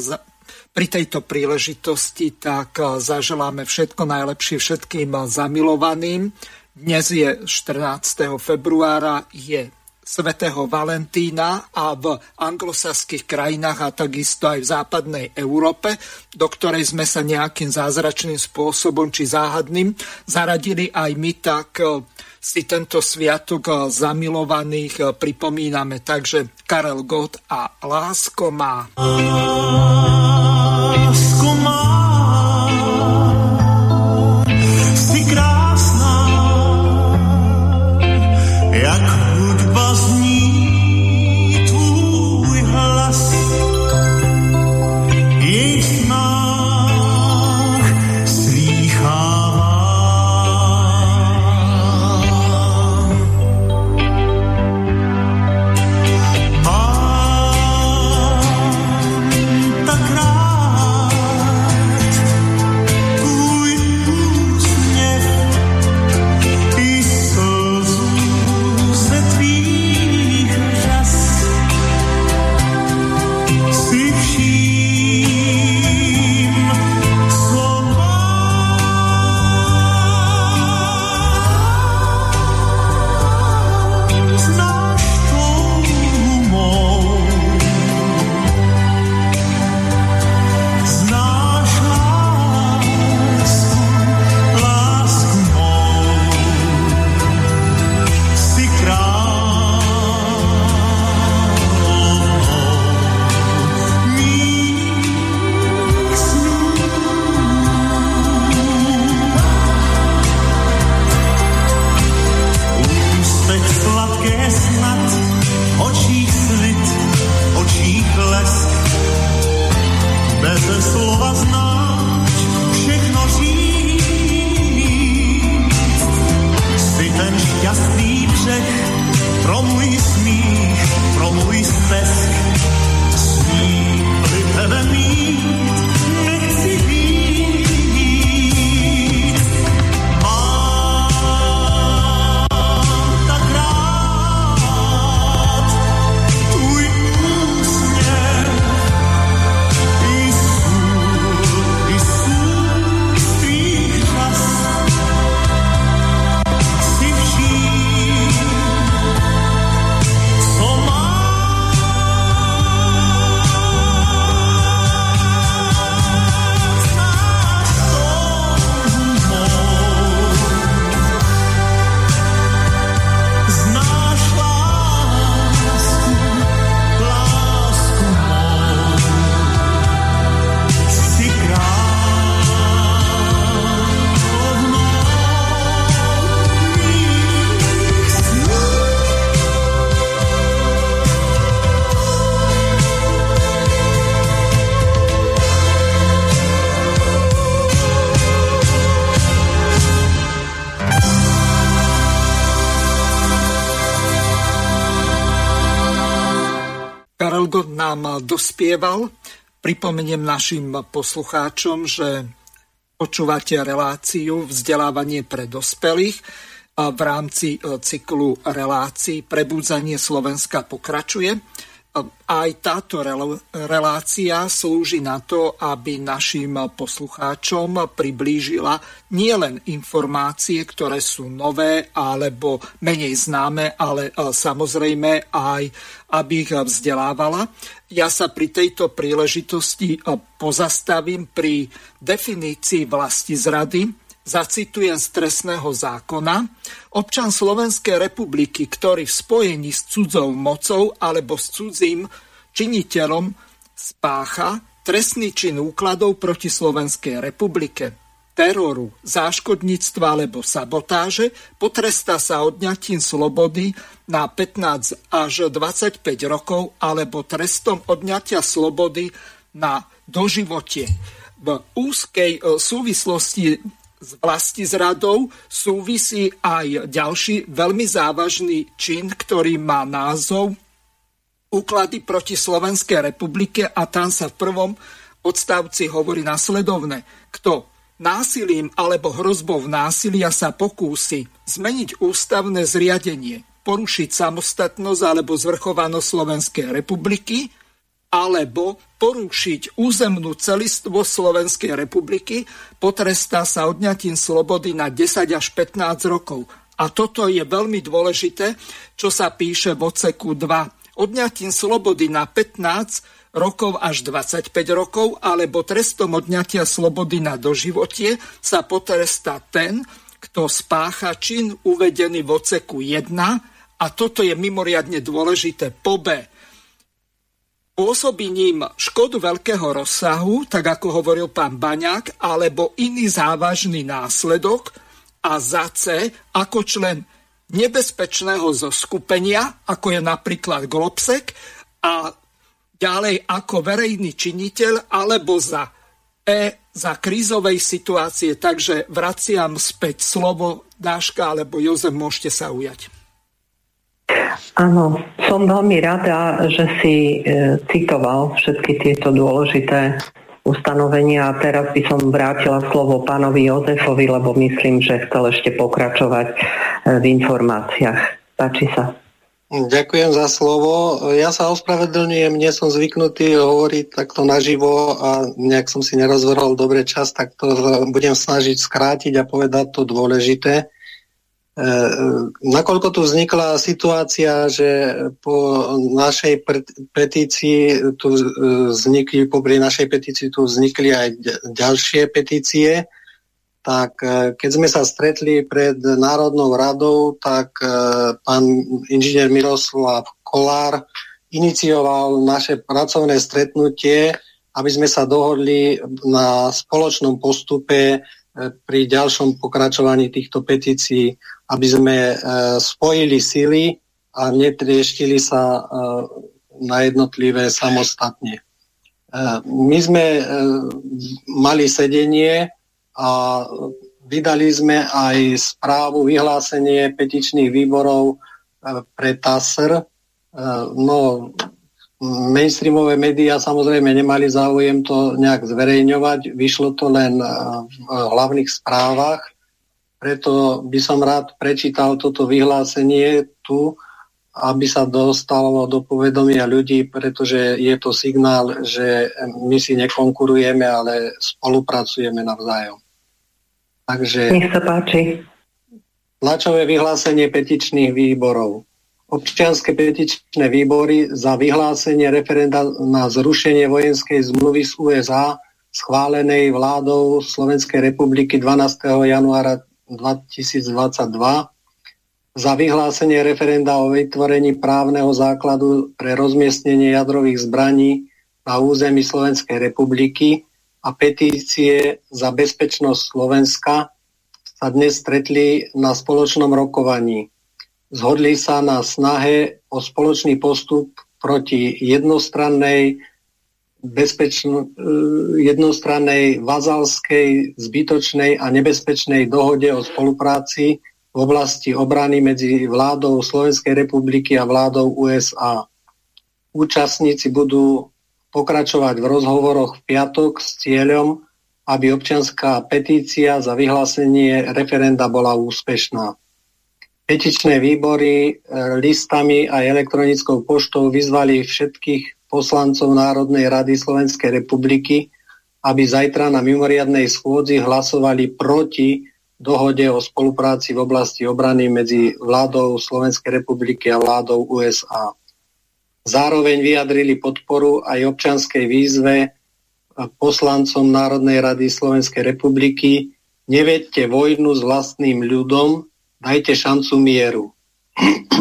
pri tejto príležitosti tak zaželáme všetko najlepšie všetkým zamilovaným dnes je 14. februára, je svätého Valentína a v anglosaských krajinách a takisto aj v západnej Európe, do ktorej sme sa nejakým zázračným spôsobom či záhadným zaradili aj my, tak e, si tento sviatok e, zamilovaných e, pripomíname. Takže Karel Gott a Lásko má. Lásko dospieval. Pripomeniem našim poslucháčom, že počúvate reláciu vzdelávanie pre dospelých v rámci e, cyklu relácií Prebúdzanie Slovenska pokračuje. Aj táto relácia slúži na to, aby našim poslucháčom priblížila nielen informácie, ktoré sú nové alebo menej známe, ale e, samozrejme aj, aby ich vzdelávala. Ja sa pri tejto príležitosti pozastavím pri definícii vlasti zrady, zacitujem z trestného zákona, občan Slovenskej republiky, ktorý v spojení s cudzou mocou alebo s cudzím činiteľom spácha trestný čin úkladov proti Slovenskej republike, teroru, záškodníctva alebo sabotáže, potrestá sa odňatím slobody na 15 až 25 rokov alebo trestom odňatia slobody na doživotie. V úzkej e, súvislosti s vlasti zradou súvisí aj ďalší veľmi závažný čin, ktorý má názov Úklady proti Slovenskej republike a tam sa v prvom odstavci hovorí nasledovne. Kto násilím alebo hrozbou násilia sa pokúsi zmeniť ústavné zriadenie, porušiť samostatnosť alebo zvrchovanosť Slovenskej republiky, alebo porušiť územnú celistvo Slovenskej republiky, potrestá sa odňatím slobody na 10 až 15 rokov. A toto je veľmi dôležité, čo sa píše v oceku 2. Odňatím slobody na 15 rokov až 25 rokov alebo trestom odňatia slobody na doživotie sa potrestá ten, kto spácha čin uvedený v oceku 1 a toto je mimoriadne dôležité. Po B. Pôsobením škodu veľkého rozsahu, tak ako hovoril pán Baňák, alebo iný závažný následok a za C ako člen nebezpečného zoskupenia, ako je napríklad Globsek a ďalej ako verejný činiteľ alebo za E za krízovej situácie. Takže vraciam späť slovo Dáška alebo Jozef, môžete sa ujať. Áno, som veľmi rada, že si e, citoval všetky tieto dôležité ustanovenia a teraz by som vrátila slovo pánovi Jozefovi, lebo myslím, že chcel ešte pokračovať e, v informáciách. Páči sa. Ďakujem za slovo. Ja sa ospravedlňujem, nie som zvyknutý hovoriť takto naživo a nejak som si nerozvrhol dobre čas, tak to budem snažiť skrátiť a povedať to dôležité. E, nakoľko tu vznikla situácia, že po našej petícii tu e, vznikli, popri našej petícii tu vznikli aj ďalšie petície, tak keď sme sa stretli pred Národnou radou, tak pán inžinier Miroslav Kolár inicioval naše pracovné stretnutie, aby sme sa dohodli na spoločnom postupe pri ďalšom pokračovaní týchto petícií aby sme e, spojili sily a netrieštili sa e, na jednotlivé samostatne. E, my sme mali sedenie a vydali sme aj správu, vyhlásenie petičných výborov pre TASR. No, mainstreamové médiá samozrejme nemali záujem to nejak zverejňovať, vyšlo to len v hlavných správach, preto by som rád prečítal toto vyhlásenie tu, aby sa dostalo do povedomia ľudí, pretože je to signál, že my si nekonkurujeme, ale spolupracujeme navzájom. Takže... Nech sa páči. Tlačové vyhlásenie petičných výborov. Občianske petičné výbory za vyhlásenie referenda na zrušenie vojenskej zmluvy z USA schválenej vládou Slovenskej republiky 12. januára 2022 za vyhlásenie referenda o vytvorení právneho základu pre rozmiestnenie jadrových zbraní na území Slovenskej republiky a petície za bezpečnosť Slovenska sa dnes stretli na spoločnom rokovaní. Zhodli sa na snahe o spoločný postup proti jednostrannej, bezpečno, jednostrannej vazalskej, zbytočnej a nebezpečnej dohode o spolupráci v oblasti obrany medzi vládou Slovenskej republiky a vládou USA. Účastníci budú pokračovať v rozhovoroch v piatok s cieľom, aby občianská petícia za vyhlásenie referenda bola úspešná. Petičné výbory e, listami a elektronickou poštou vyzvali všetkých poslancov Národnej rady Slovenskej republiky, aby zajtra na mimoriadnej schôdzi hlasovali proti dohode o spolupráci v oblasti obrany medzi vládou Slovenskej republiky a vládou USA. Zároveň vyjadrili podporu aj občanskej výzve poslancom Národnej rady Slovenskej republiky Nevedte vojnu s vlastným ľudom, dajte šancu mieru.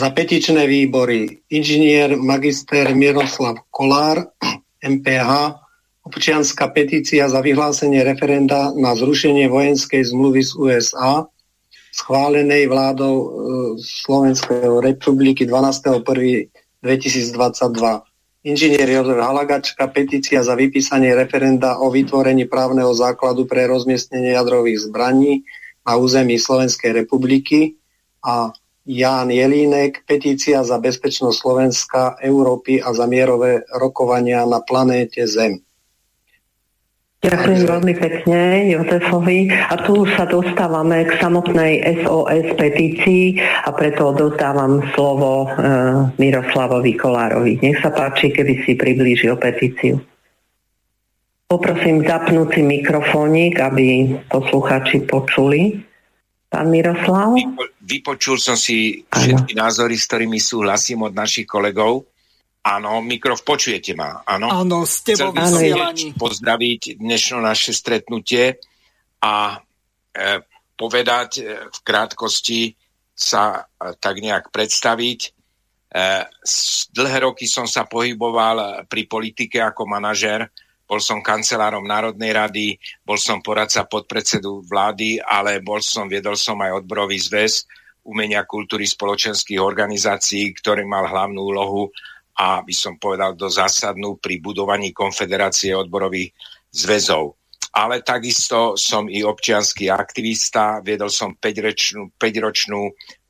Za petičné výbory inžinier magister Miroslav Kolár, MPH, občianská petícia za vyhlásenie referenda na zrušenie vojenskej zmluvy z USA, schválenej vládou e, Slovenskej republiky 12.1.2022. Inžinier Jozef Halagačka, petícia za vypísanie referenda o vytvorení právneho základu pre rozmiestnenie jadrových zbraní na území Slovenskej republiky a Ján Jelínek, petícia za bezpečnosť Slovenska, Európy a za mierové rokovania na planéte Zem. Ďakujem veľmi pekne Jozefovi. A tu sa dostávame k samotnej SOS petícii a preto odozdávam slovo e, Miroslavovi Kolárovi. Nech sa páči, keby si priblížil petíciu. Poprosím zapnúci mikrofónik, aby posluchači počuli. Pán Miroslav? Vypo, vypočul som si všetky ano. názory, s ktorými súhlasím od našich kolegov. Áno, mikrov, počujete ma, áno? Áno, ste vo vysielaní. pozdraviť dnešné naše stretnutie a e, povedať e, v krátkosti sa e, tak nejak predstaviť. E, dlhé roky som sa pohyboval pri politike ako manažer, bol som kancelárom Národnej rady, bol som poradca podpredsedu vlády, ale bol som, viedol som aj odborový zväz umenia kultúry spoločenských organizácií, ktorý mal hlavnú úlohu a by som povedal do zásadnú pri budovaní konfederácie odborových zväzov. Ale takisto som i občianský aktivista, viedol som 5-ročnú, 5-ročnú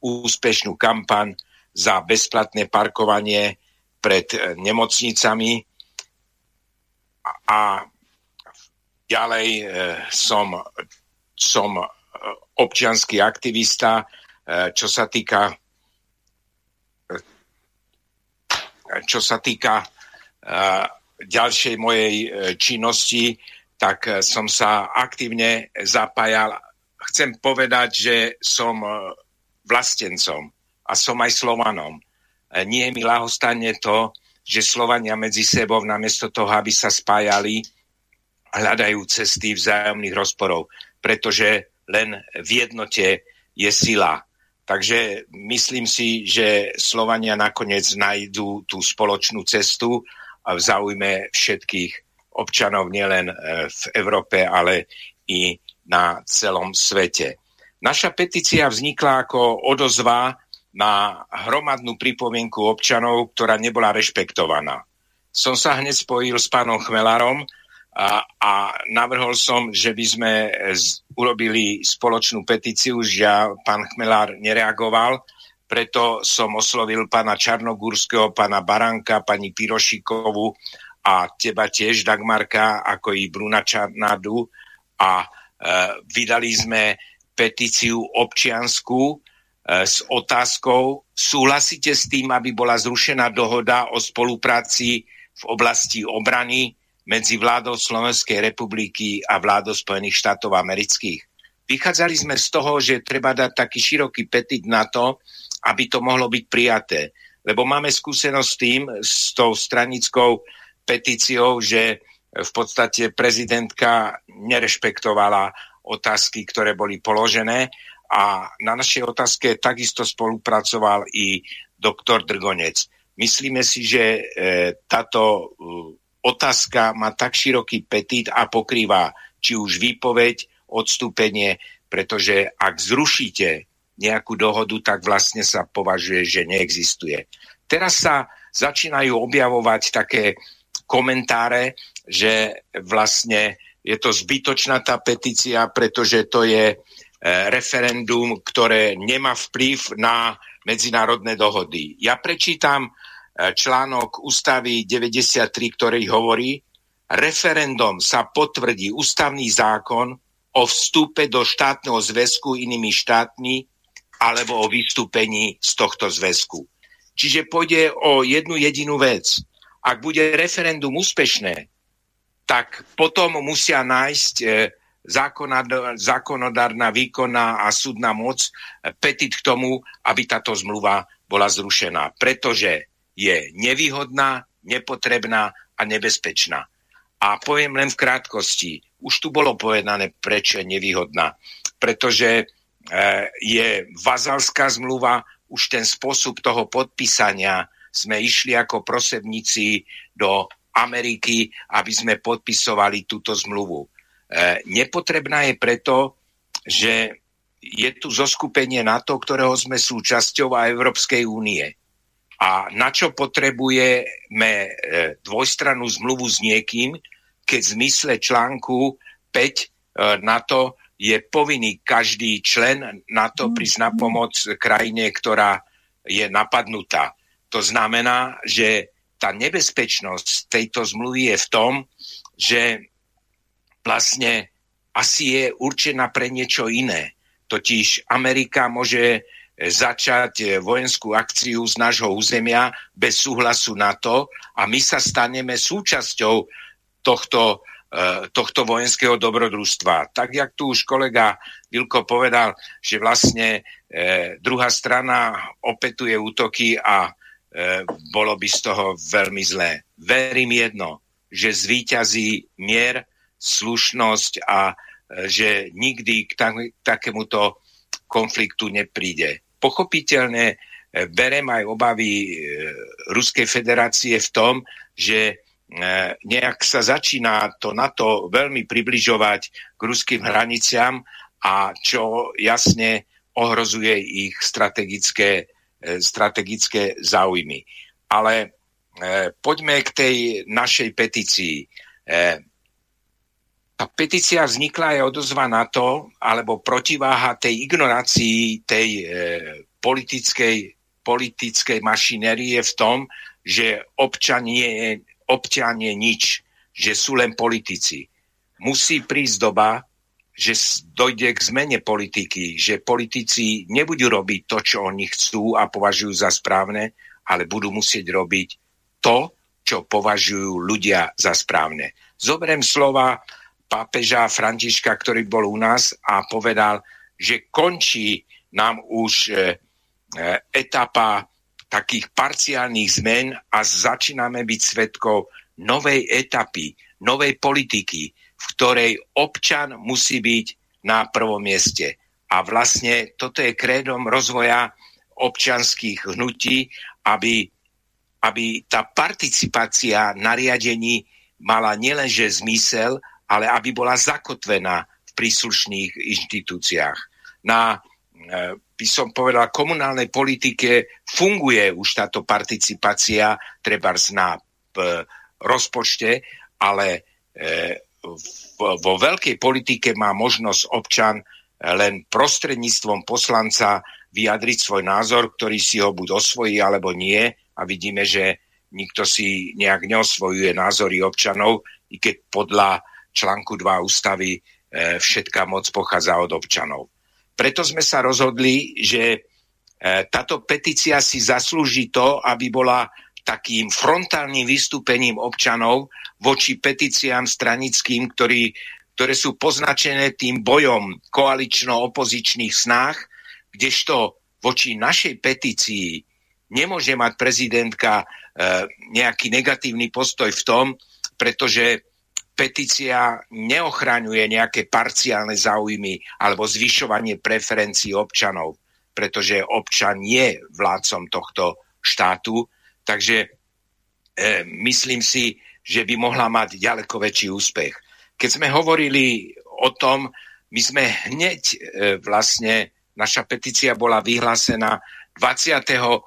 úspešnú kampaň za bezplatné parkovanie pred e, nemocnicami a ďalej e, som, som e, občianský aktivista, čo sa týka čo sa týka uh, ďalšej mojej uh, činnosti, tak uh, som sa aktívne zapájal. Chcem povedať, že som vlastencom a som aj Slovanom. Nie je mi lahostane to, že Slovania medzi sebou namiesto toho, aby sa spájali, hľadajú cesty vzájomných rozporov, pretože len v jednote je sila. Takže myslím si, že Slovania nakoniec nájdú tú spoločnú cestu a v záujme všetkých občanov nielen e, v Európe, ale i na celom svete. Naša petícia vznikla ako odozva na hromadnú pripomienku občanov, ktorá nebola rešpektovaná. Som sa hneď spojil s pánom Chmelárom, a, a navrhol som, že by sme z, urobili spoločnú petíciu, že pán Chmelár nereagoval, preto som oslovil pána Čarnogúrského, pána Baranka, pani Pirošikovu a teba tiež, Dagmarka, ako i Bruna Čarnadu. A e, vydali sme petíciu občianskú e, s otázkou, súhlasíte s tým, aby bola zrušená dohoda o spolupráci v oblasti obrany medzi vládou Slovenskej republiky a vládou Spojených štátov amerických. Vychádzali sme z toho, že treba dať taký široký petit na to, aby to mohlo byť prijaté. Lebo máme skúsenosť s tým, s tou stranickou petíciou, že v podstate prezidentka nerešpektovala otázky, ktoré boli položené a na našej otázke takisto spolupracoval i doktor Drgonec. Myslíme si, že e, táto otázka má tak široký petit a pokrýva či už výpoveď, odstúpenie, pretože ak zrušíte nejakú dohodu, tak vlastne sa považuje, že neexistuje. Teraz sa začínajú objavovať také komentáre, že vlastne je to zbytočná tá petícia, pretože to je e, referendum, ktoré nemá vplyv na medzinárodné dohody. Ja prečítam článok ústavy 93, ktorý hovorí, referendum sa potvrdí ústavný zákon o vstupe do štátneho zväzku inými štátmi alebo o vystúpení z tohto zväzku. Čiže pôjde o jednu jedinú vec. Ak bude referendum úspešné, tak potom musia nájsť e, zákonodárna, výkonná a súdna moc e, petit k tomu, aby táto zmluva bola zrušená. Pretože je nevýhodná, nepotrebná a nebezpečná. A poviem len v krátkosti. Už tu bolo povedané, prečo je nevýhodná. Pretože E, je vazalská zmluva, už ten spôsob toho podpísania sme išli ako prosebníci do Ameriky, aby sme podpisovali túto zmluvu. E, nepotrebná je preto, že je tu zoskupenie NATO, ktorého sme súčasťou a Európskej únie. A na čo potrebujeme e, dvojstrannú zmluvu s niekým, keď v zmysle článku 5 NATO je povinný každý člen na to prísť na pomoc krajine, ktorá je napadnutá. To znamená, že tá nebezpečnosť tejto zmluvy je v tom, že vlastne asi je určená pre niečo iné. Totiž Amerika môže začať vojenskú akciu z nášho územia bez súhlasu NATO a my sa staneme súčasťou tohto E, tohto vojenského dobrodružstva. Tak, jak tu už kolega Vilko povedal, že vlastne e, druhá strana opetuje útoky a e, bolo by z toho veľmi zlé. Verím jedno, že zvíťazí mier, slušnosť a e, že nikdy k takémuto konfliktu nepríde. Pochopiteľne berem aj obavy e, Ruskej federácie v tom, že E, nejak sa začína to na to veľmi približovať k ruským hraniciam a čo jasne ohrozuje ich strategické, e, strategické záujmy. Ale poďme k tej našej petícii. Tá petícia vznikla aj odozva na to, alebo protiváha tej ignorácii tej politickej, politickej mašinérie v tom, že občan je obťanie nič, že sú len politici. Musí prísť doba, že dojde k zmene politiky, že politici nebudú robiť to, čo oni chcú a považujú za správne, ale budú musieť robiť to, čo považujú ľudia za správne. Zoberiem slova pápeža Františka, ktorý bol u nás a povedal, že končí nám už e, e, etapa takých parciálnych zmen a začíname byť svetkou novej etapy, novej politiky, v ktorej občan musí byť na prvom mieste. A vlastne toto je krédom rozvoja občanských hnutí, aby, aby tá participácia nariadení mala nielenže zmysel, ale aby bola zakotvená v príslušných inštitúciách. Na E, by som povedal, komunálnej politike funguje už táto participácia, treba na e, rozpočte, ale e, vo veľkej politike má možnosť občan len prostredníctvom poslanca vyjadriť svoj názor, ktorý si ho buď osvojí alebo nie a vidíme, že nikto si nejak neosvojuje názory občanov, i keď podľa článku 2 ústavy e, všetká moc pochádza od občanov. Preto sme sa rozhodli, že e, táto petícia si zaslúži to, aby bola takým frontálnym vystúpením občanov voči petíciám stranickým, ktorí, ktoré sú poznačené tým bojom koalično-opozičných snách, kdežto voči našej petícii nemôže mať prezidentka e, nejaký negatívny postoj v tom, pretože petícia neochraňuje nejaké parciálne záujmy alebo zvyšovanie preferencií občanov, pretože občan je vládcom tohto štátu Takže e, myslím si, že by mohla mať ďaleko väčší úspech. Keď sme hovorili o tom, my sme hneď e, vlastne, naša petícia bola vyhlásená 28.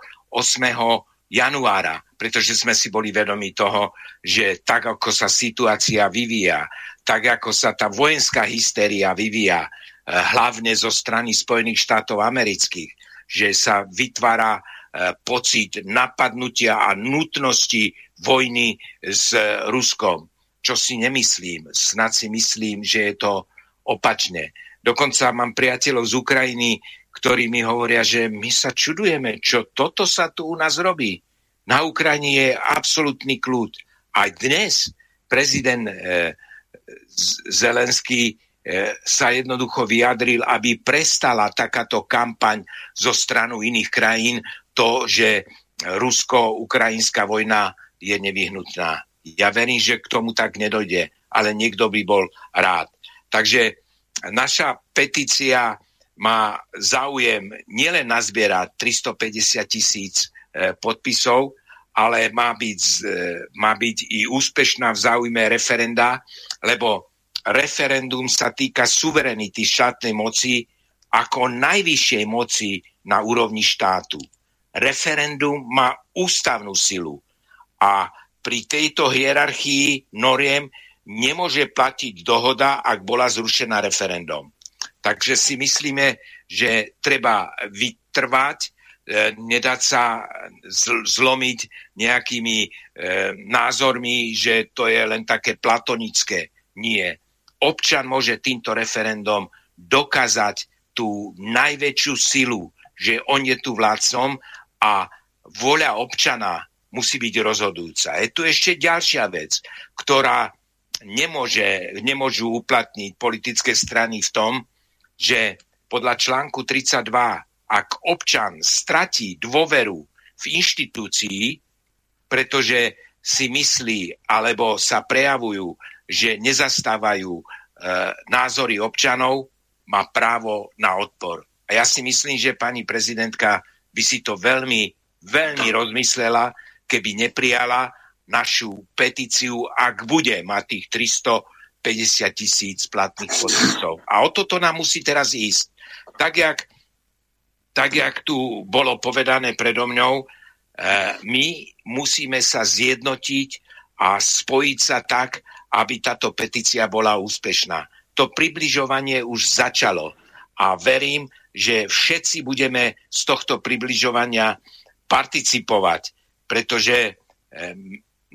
januára, pretože sme si boli vedomi toho, že tak ako sa situácia vyvíja, tak ako sa tá vojenská hystéria vyvíja, e, hlavne zo strany Spojených štátov amerických, že sa vytvára E, pocit napadnutia a nutnosti vojny s Ruskom. Čo si nemyslím. Snad si myslím, že je to opačne. Dokonca mám priateľov z Ukrajiny, ktorí mi hovoria, že my sa čudujeme, čo toto sa tu u nás robí. Na Ukrajine je absolútny kľud. Aj dnes prezident e, Zelenský e, sa jednoducho vyjadril, aby prestala takáto kampaň zo stranu iných krajín, to, že rusko-ukrajinská vojna je nevyhnutná. Ja verím, že k tomu tak nedojde, ale niekto by bol rád. Takže naša petícia má záujem nielen nazbierať 350 tisíc e, podpisov, ale má byť, e, má byť i úspešná v záujme referenda, lebo referendum sa týka suverenity štátnej moci ako najvyššej moci na úrovni štátu referendum má ústavnú silu a pri tejto hierarchii noriem nemôže platiť dohoda, ak bola zrušená referendum. Takže si myslíme, že treba vytrvať, e, nedať sa zlomiť nejakými e, názormi, že to je len také platonické. Nie. Občan môže týmto referendum dokázať tú najväčšiu silu, že on je tu vládcom a voľa občana musí byť rozhodujúca. Je tu ešte ďalšia vec, ktorá nemôže, nemôžu uplatniť politické strany v tom, že podľa článku 32, ak občan stratí dôveru v inštitúcii, pretože si myslí alebo sa prejavujú, že nezastávajú e, názory občanov, má právo na odpor. A ja si myslím, že pani prezidentka by si to veľmi, veľmi rozmyslela, keby neprijala našu petíciu, ak bude mať tých 350 tisíc platných podpisov. A o toto nám musí teraz ísť. Tak, jak, tak, jak tu bolo povedané predo mňou, e, my musíme sa zjednotiť a spojiť sa tak, aby táto petícia bola úspešná. To približovanie už začalo a verím, že všetci budeme z tohto približovania participovať, pretože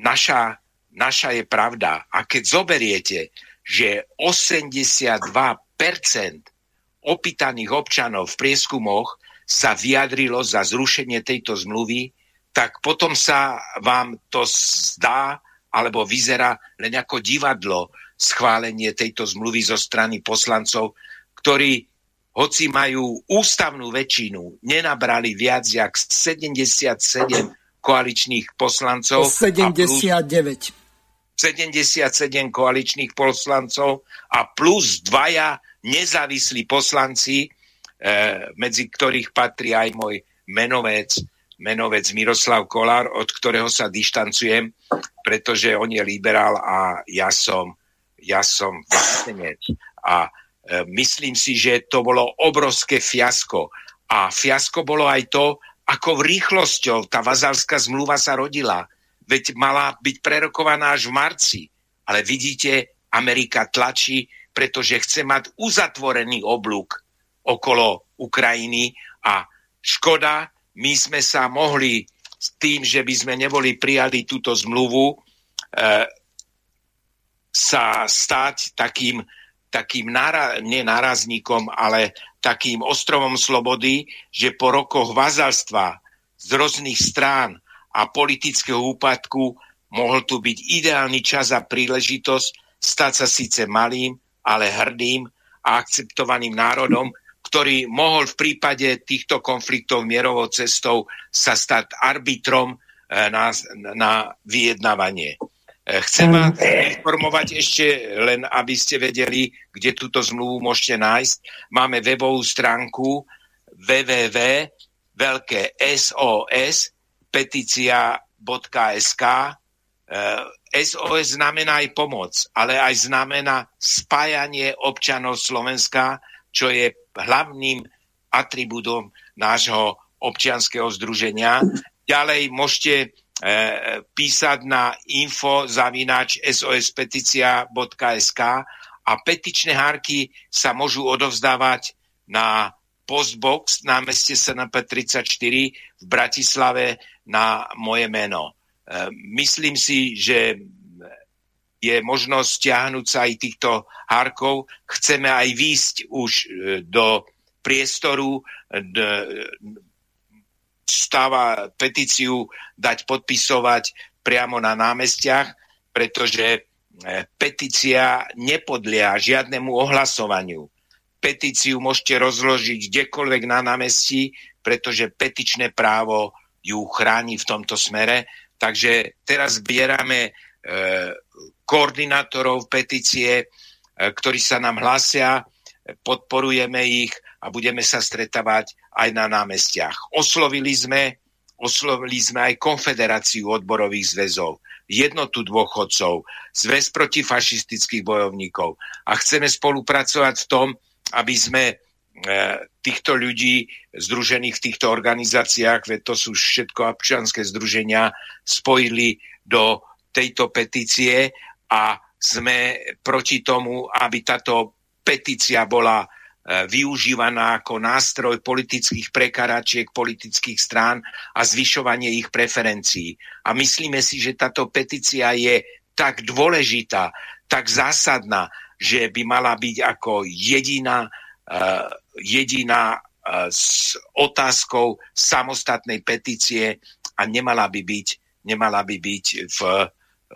naša, naša je pravda. A keď zoberiete, že 82% opýtaných občanov v prieskumoch sa vyjadrilo za zrušenie tejto zmluvy, tak potom sa vám to zdá alebo vyzerá len ako divadlo schválenie tejto zmluvy zo strany poslancov, ktorí hoci majú ústavnú väčšinu, nenabrali viac jak 77 koaličných poslancov. 79. 77 koaličných poslancov a plus dvaja nezávislí poslanci, medzi ktorých patrí aj môj menovec, menovec Miroslav Kolár, od ktorého sa dištancujem, pretože on je liberál a ja som, ja som vlastenec. A E, myslím si, že to bolo obrovské fiasko. A fiasko bolo aj to, ako rýchlosťou tá vazalská zmluva sa rodila. Veď mala byť prerokovaná až v marci. Ale vidíte, Amerika tlačí, pretože chce mať uzatvorený oblúk okolo Ukrajiny a škoda, my sme sa mohli s tým, že by sme neboli prijali túto zmluvu, e, sa stať takým, takým nára, nie ale takým ostrovom slobody, že po rokoch vazalstva z rôznych strán a politického úpadku mohol tu byť ideálny čas a príležitosť stať sa síce malým, ale hrdým a akceptovaným národom, ktorý mohol v prípade týchto konfliktov mierovou cestou sa stať arbitrom eh, na, na vyjednávanie. Eh, chcem vás informovať ešte len, aby ste vedeli, kde túto zmluvu môžete nájsť. Máme webovú stránku www veľké SOS petícia.sk SOS znamená aj pomoc, ale aj znamená spájanie občanov Slovenska, čo je hlavným atribútom nášho občianského združenia. Ďalej môžete e, písať na info zavinač sospetícia.sk a petičné hárky sa môžu odovzdávať na postbox na meste SNP 34 v Bratislave na moje meno. E, myslím si, že je možnosť stiahnuť sa aj týchto hárkov. Chceme aj výjsť už e, do priestoru, stáva petíciu dať podpisovať priamo na námestiach, pretože e, petícia nepodlia žiadnemu ohlasovaniu. Petíciu môžete rozložiť kdekoľvek na námestí, pretože petičné právo ju chráni v tomto smere Takže teraz zbierame e, koordinátorov petície, e, ktorí sa nám hlásia, podporujeme ich a budeme sa stretávať aj na námestiach. Oslovili sme, oslovili sme aj Konfederáciu odborových zväzov, jednotu dôchodcov, zväz protifašistických bojovníkov a chceme spolupracovať v tom, aby sme E, týchto ľudí združených v týchto organizáciách, veď to sú všetko občianské združenia, spojili do tejto petície a sme proti tomu, aby táto petícia bola e, využívaná ako nástroj politických prekaračiek politických strán a zvyšovanie ich preferencií. A myslíme si, že táto petícia je tak dôležitá, tak zásadná, že by mala byť ako jediná uh, jediná e, s otázkou samostatnej petície a nemala by byť, nemala by byť v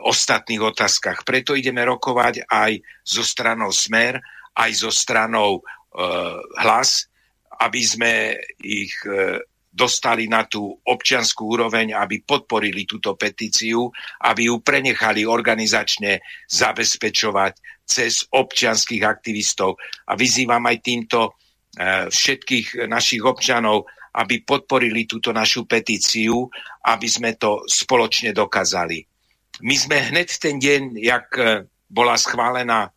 ostatných otázkach. Preto ideme rokovať aj zo stranou Smer, aj zo stranou e, Hlas, aby sme ich e, dostali na tú občianskú úroveň, aby podporili túto petíciu, aby ju prenechali organizačne zabezpečovať cez občianských aktivistov. A vyzývam aj týmto E, všetkých našich občanov, aby podporili túto našu petíciu, aby sme to spoločne dokázali. My sme hneď ten deň, jak e, bola schválená,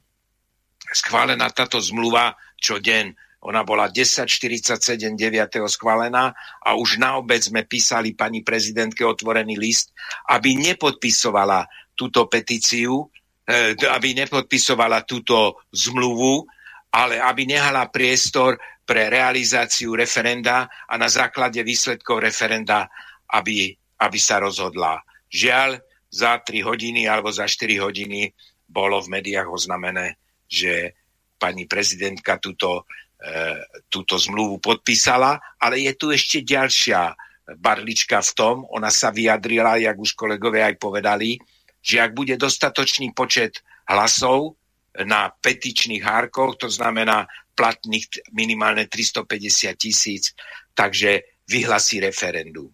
schválená táto zmluva, čo deň, ona bola 10.47 9. schválená a už na obec sme písali pani prezidentke otvorený list, aby nepodpisovala túto petíciu, e, aby nepodpisovala túto zmluvu, ale aby nehala priestor pre realizáciu referenda a na základe výsledkov referenda, aby, aby sa rozhodla. Žiaľ, za 3 hodiny alebo za 4 hodiny bolo v médiách oznamené, že pani prezidentka túto, e, túto zmluvu podpísala, ale je tu ešte ďalšia barlička v tom, ona sa vyjadrila, jak už kolegovia aj povedali, že ak bude dostatočný počet hlasov, na petičných hárkoch, to znamená platných minimálne 350 tisíc, takže vyhlasí referendum.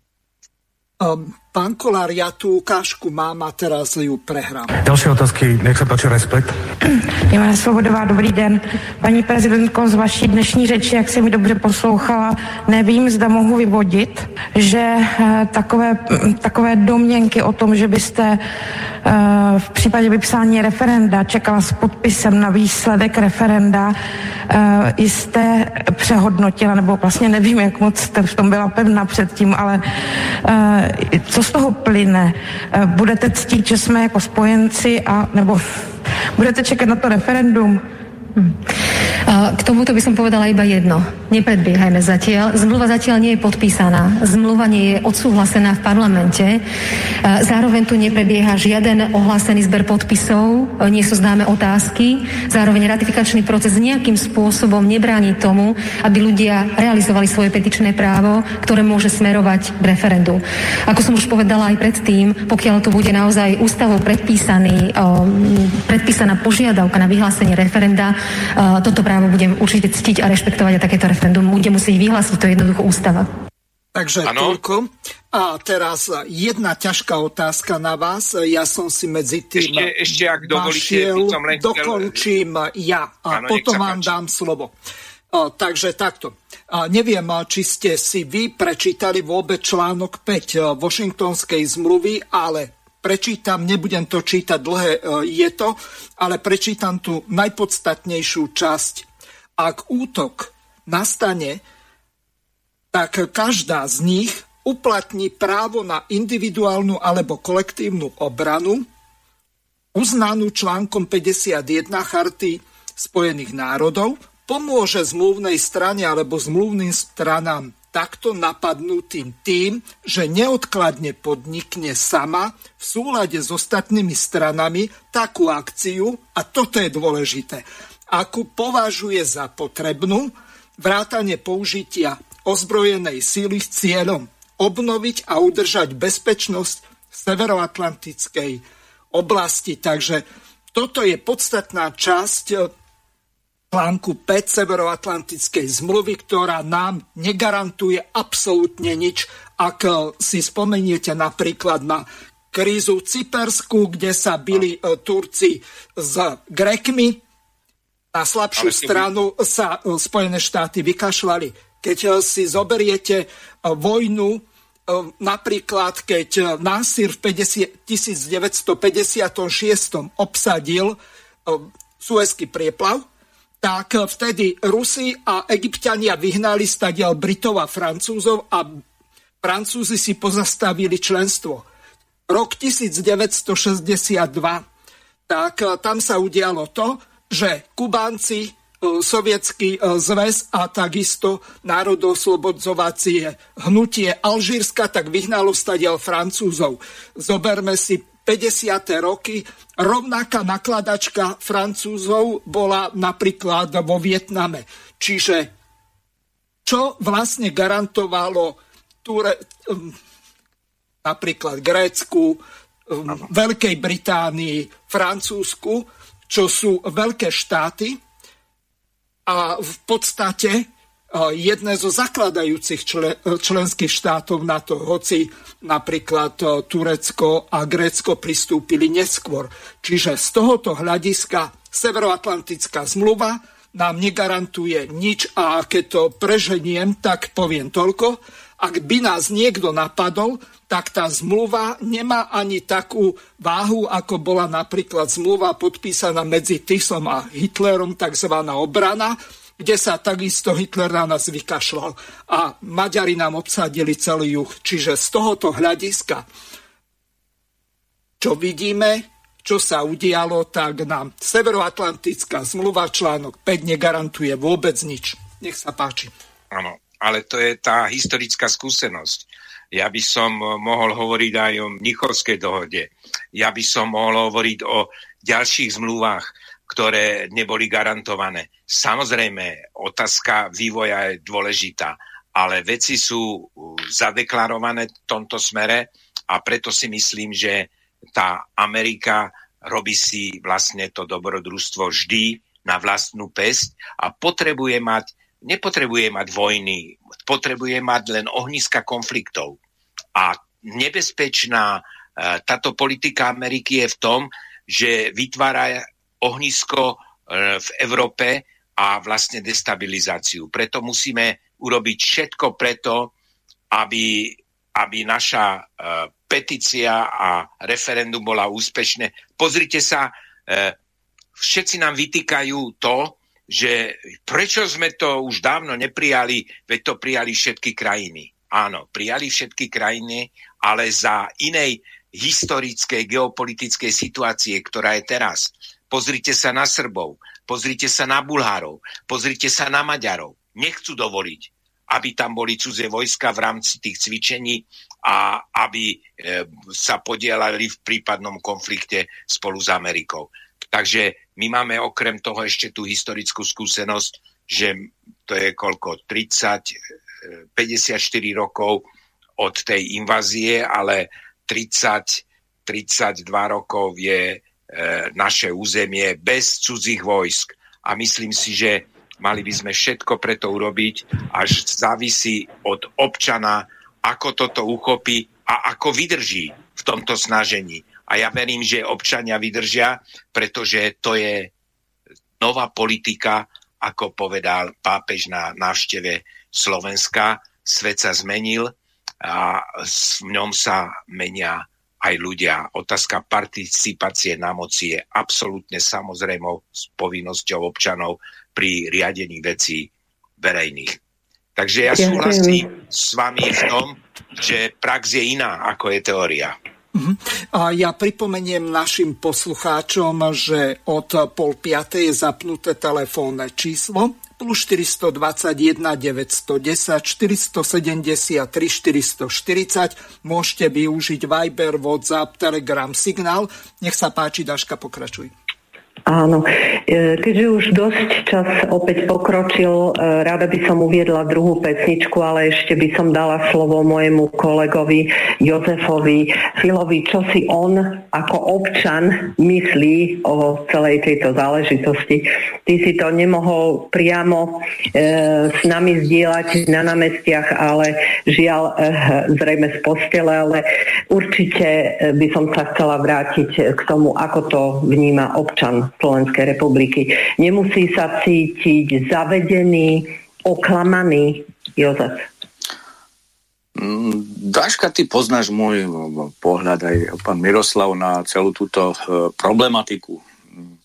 Um, pán Kolár, ja tú ukážku mám a teraz ju prehrám. Ďalšie otázky, nech sa páči, respekt. Jana Svobodová, dobrý den. Paní prezidentko, z vaší dnešní řeči, jak jsem mi dobře poslouchala, nevím, zda mohu vyvodit, že uh, takové, takové domněnky o tom, že byste uh, v případě vypsání referenda čekala s podpisem na výsledek referenda, uh, jste přehodnotila, nebo vlastně nevím, jak moc jste v tom byla pevná předtím, ale co z toho plyne? Budete ctít, že jsme jako spojenci a nebo budete čekat na to referendum? Hm. K tomuto by som povedala iba jedno. Nepredbiehajme zatiaľ. Zmluva zatiaľ nie je podpísaná. Zmluva nie je odsúhlasená v parlamente. Zároveň tu neprebieha žiaden ohlásený zber podpisov, nie sú známe otázky. Zároveň ratifikačný proces nejakým spôsobom nebráni tomu, aby ľudia realizovali svoje petičné právo, ktoré môže smerovať k referendu. Ako som už povedala aj predtým, pokiaľ tu bude naozaj ústavou predpísaný, predpísaná požiadavka na vyhlásenie referenda, toto právo budem určite ctiť a rešpektovať a takéto referendum bude musieť vyhlásiť, to je jednoducho ústava. Takže ano. toľko. A teraz jedna ťažká otázka na vás. Ja som si medzi tým ešte, ešte ak dovolíte, našiel, som len dokončím ja a ano, potom vám dám slovo. O, takže takto. A neviem, či ste si vy prečítali vôbec článok 5 Washingtonskej zmluvy, ale prečítam, nebudem to čítať dlhé, je to, ale prečítam tú najpodstatnejšiu časť. Ak útok nastane, tak každá z nich uplatní právo na individuálnu alebo kolektívnu obranu, uznanú článkom 51 Charty Spojených národov, pomôže zmluvnej strane alebo zmluvným stranám takto napadnutým tým, že neodkladne podnikne sama v súlade s ostatnými stranami takú akciu, a toto je dôležité, akú považuje za potrebnú, vrátanie použitia ozbrojenej síly s cieľom obnoviť a udržať bezpečnosť v severoatlantickej oblasti. Takže toto je podstatná časť článku 5 Severoatlantickej zmluvy, ktorá nám negarantuje absolútne nič. Ak si spomeniete napríklad na krízu Cypersku, kde sa byli e, Turci s Grekmi, na slabšiu stranu sa e, Spojené štáty vykašľali keď eh, si zoberiete eh, vojnu, eh, napríklad keď Nasir v 1956 obsadil Suezký prieplav, tak vtedy Rusi a Egyptiania vyhnali stadiaľ Britov a Francúzov a Francúzi si pozastavili členstvo. Rok 1962, tak tam sa udialo to, že Kubánci E, sovietský e, zväz a takisto národoslobodzovacie hnutie Alžírska tak vyhnalo stadiaľ Francúzov. Zoberme si 50. roky. Rovnaká nakladačka Francúzov bola napríklad vo Vietname. Čiže čo vlastne garantovalo Ture, napríklad Grécku, Veľkej Británii, Francúzsku, čo sú veľké štáty, a v podstate jedné zo zakladajúcich členských štátov na to, hoci napríklad e, Turecko a Grécko pristúpili neskôr. Čiže z tohoto hľadiska Severoatlantická zmluva nám negarantuje nič a keď to preženiem, tak poviem toľko. Ak by nás niekto napadol, tak tá zmluva nemá ani takú váhu, ako bola napríklad zmluva podpísaná medzi Tisom a Hitlerom, tzv. obrana, kde sa takisto Hitler na nás vykašľal. A Maďari nám obsadili celý juh. Čiže z tohoto hľadiska, čo vidíme, čo sa udialo, tak nám Severoatlantická zmluva článok 5 negarantuje vôbec nič. Nech sa páči. Áno, ale to je tá historická skúsenosť ja by som eh, mohol hovoriť aj o Mnichovskej dohode. Ja by som mohol hovoriť o ďalších zmluvách, ktoré neboli garantované. Samozrejme, otázka vývoja je dôležitá, ale veci sú uh, zadeklarované v tomto smere a preto si myslím, že tá Amerika robí si vlastne to dobrodružstvo vždy na vlastnú pesť a potrebuje mať nepotrebuje mať vojny, potrebuje mať len ohniska konfliktov. A nebezpečná e, táto politika Ameriky je v tom, že vytvára ohnisko e, v Európe a vlastne destabilizáciu. Preto musíme urobiť všetko preto, aby, aby naša uh, petícia a referendum bola úspešné. Pozrite sa, uh, všetci nám vytýkajú to, že prečo sme to už dávno neprijali, veď to prijali všetky krajiny. Áno, prijali všetky krajiny, ale za inej historickej geopolitickej situácie, ktorá je teraz. Pozrite sa na Srbov. pozrite sa na Bulhárov, pozrite sa na Maďarov. Nechcú dovoliť, aby tam boli cudzie vojska v rámci tých cvičení a aby e, sa podielali v prípadnom konflikte spolu s Amerikou. Takže my máme okrem toho ešte tú historickú skúsenosť, že to je koľko? 30, 54 e, rokov od tej invázie, ale 30, 32 rokov je naše územie bez cudzích vojsk. A myslím si, že mali by sme všetko preto urobiť, až závisí od občana, ako toto uchopí a ako vydrží v tomto snažení. A ja verím, že občania vydržia, pretože to je nová politika, ako povedal pápež na návšteve Slovenska. Svet sa zmenil a v ňom sa menia aj ľudia. Otázka participácie na moci je absolútne samozrejmou s povinnosťou občanov pri riadení vecí verejných. Takže ja súhlasím s vami v tom, že prax je iná, ako je teória. Mhm. A ja pripomeniem našim poslucháčom, že od pol piatej je zapnuté telefónne číslo plus 421 910 473 440. Môžete využiť Viber, WhatsApp, Telegram, Signál. Nech sa páči, Daška, pokračuj. Áno, e, keďže už dosť čas opäť pokročil, e, rada by som uviedla druhú pesničku, ale ešte by som dala slovo mojemu kolegovi Jozefovi Filovi, čo si on ako občan myslí o celej tejto záležitosti. Ty si to nemohol priamo e, s nami zdieľať na námestiach, ale žiaľ zrejme z postele, ale určite by som sa chcela vrátiť k tomu, ako to vníma občan Slovenskej republiky. Nemusí sa cítiť zavedený, oklamaný Jozef. Mm, Daška, ty poznáš môj pohľad aj pán Miroslav na celú túto e, problematiku. Mm,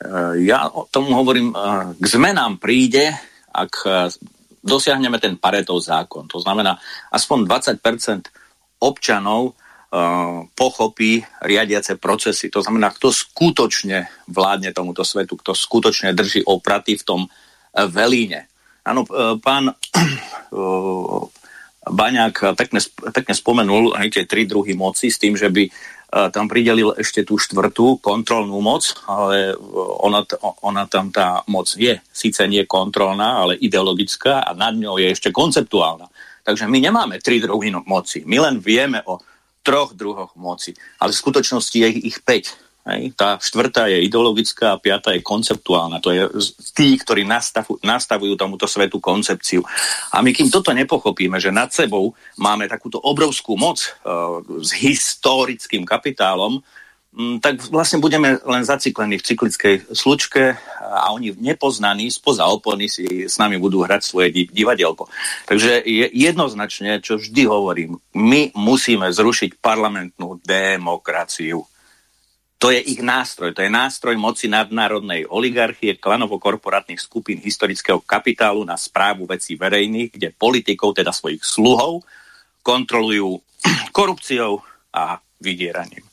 e, ja tomu hovorím, e, k zmenám príde, ak dosiahneme ten Paretov zákon. To znamená, aspoň 20% občanov pochopí riadiace procesy. To znamená, kto skutočne vládne tomuto svetu, kto skutočne drží opraty v tom uh, velíne. Áno, uh, pán Baňák pekne, pekne spomenul aj tie tri druhy moci s tým, že by tam pridelil ešte tú štvrtú kontrolnú moc, ale ona, ona tam tá moc je. Síce nie kontrolná, ale ideologická a nad ňou je ešte konceptuálna. Takže my nemáme tri druhy moci. My len vieme o troch druhoch moci. Ale v skutočnosti je ich 5. Hej. Tá štvrtá je ideologická a piatá je konceptuálna. To je tí, ktorí nastavujú, nastavujú tomuto svetu koncepciu. A my kým toto nepochopíme, že nad sebou máme takúto obrovskú moc uh, s historickým kapitálom, Mm, tak vlastne budeme len zaciklení v cyklickej slučke a oni nepoznaní spoza opony si s nami budú hrať svoje divadielko. Takže je jednoznačne, čo vždy hovorím, my musíme zrušiť parlamentnú demokraciu. To je ich nástroj, to je nástroj moci nadnárodnej oligarchie, klanovo-korporátnych skupín historického kapitálu na správu vecí verejných, kde politikov, teda svojich sluhov, kontrolujú korupciou a vydieraním.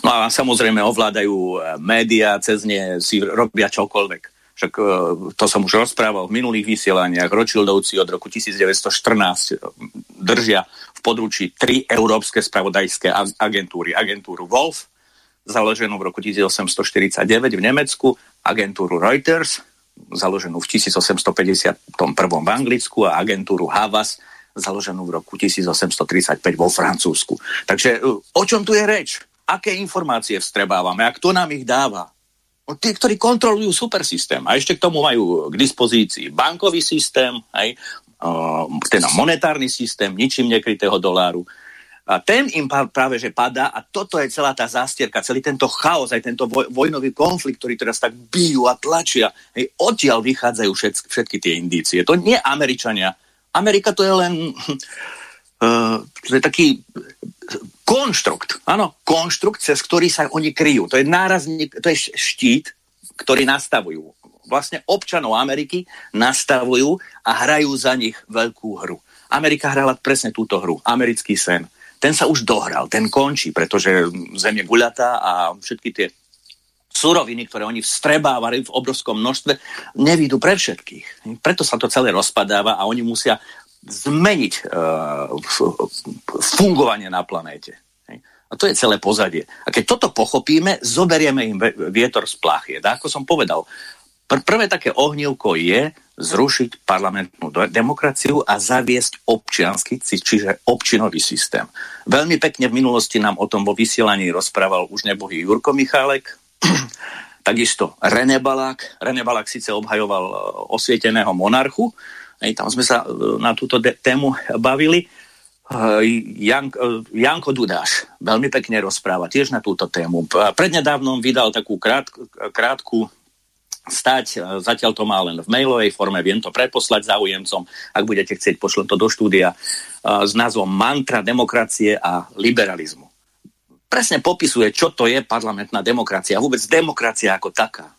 No a samozrejme ovládajú e, médiá, cez ne si robia čokoľvek. Však e, to som už rozprával v minulých vysielaniach. Rothschildovci od roku 1914 e, držia v područí tri európske spravodajské agentúry. Agentúru Wolf, založenú v roku 1849 v Nemecku, agentúru Reuters, založenú v 1851 v Anglicku a agentúru Havas, založenú v roku 1835 vo Francúzsku. Takže o čom tu je reč? Aké informácie vstrebávame a kto nám ich dáva. No, tí, ktorí kontrolujú supersystém a ešte k tomu majú k dispozícii bankový systém, aj, uh, teda monetárny systém, ničím nekrytého doláru. A ten im práve že padá a toto je celá tá zástierka, celý tento chaos, aj tento voj, vojnový konflikt, ktorý teraz tak bijú a tlačia. Hej, odtiaľ vychádzajú všetky, všetky tie indície. To nie Američania. Amerika to je len... Uh, to je taký konštrukt, áno, konštrukt, cez ktorý sa oni kryjú. To je nárazník, to je štít, ktorý nastavujú. Vlastne občanov Ameriky nastavujú a hrajú za nich veľkú hru. Amerika hrala presne túto hru, americký sen. Ten sa už dohral, ten končí, pretože zem je guľatá a všetky tie suroviny, ktoré oni vstrebávali v obrovskom množstve, nevídu pre všetkých. Preto sa to celé rozpadáva a oni musia zmeniť uh, fungovanie na planéte. A to je celé pozadie. A keď toto pochopíme, zoberieme im vietor z plachy. Ako som povedal, pr- prvé také ohnívko je zrušiť parlamentnú demokraciu a zaviesť občiansky, čiže občinový systém. Veľmi pekne v minulosti nám o tom vo vysielaní rozprával už nebohý Jurko Michálek, takisto René Balák. René Balák síce obhajoval e, osvieteného monarchu, Hej, tam sme sa e, na túto tému bavili, Jan, Janko Dudáš veľmi pekne rozpráva tiež na túto tému. Prednedávnom vydal takú krát, krátku stať, zatiaľ to má len v mailovej forme, viem to preposlať záujemcom, ak budete chcieť, pošlem to do štúdia, s názvom Mantra demokracie a liberalizmu. Presne popisuje, čo to je parlamentná demokracia, vôbec demokracia ako taká.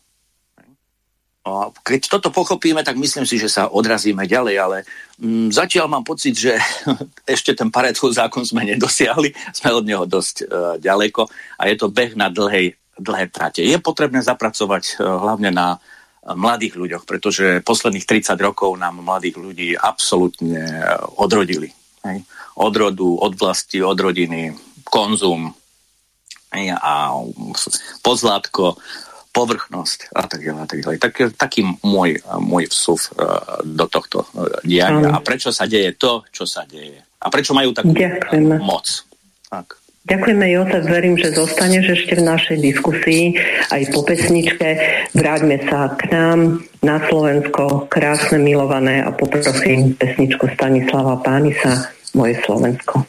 A keď toto pochopíme, tak myslím si, že sa odrazíme ďalej, ale mm, zatiaľ mám pocit, že ešte ten Paretov zákon sme nedosiahli, sme od neho dosť uh, ďaleko a je to beh na dlhej, dlhé trate. Je potrebné zapracovať uh, hlavne na uh, mladých ľuďoch, pretože posledných 30 rokov nám mladých ľudí absolútne uh, odrodili. Hej? Od rodu, od vlasti, od rodiny, konzum hej? a pozlátko, povrchnosť a tak ďalej. Tak ďalej. Tak, taký môj, môj vsuv uh, do tohto uh, diania. A prečo sa deje to, čo sa deje. A prečo majú takú Ďakujeme. moc. Tak. Ďakujeme, Jozef. Verím, že zostaneš ešte v našej diskusii aj po pesničke. Vráťme sa k nám na Slovensko, krásne, milované a poprosím pesničku Stanislava Pánisa, Moje Slovensko.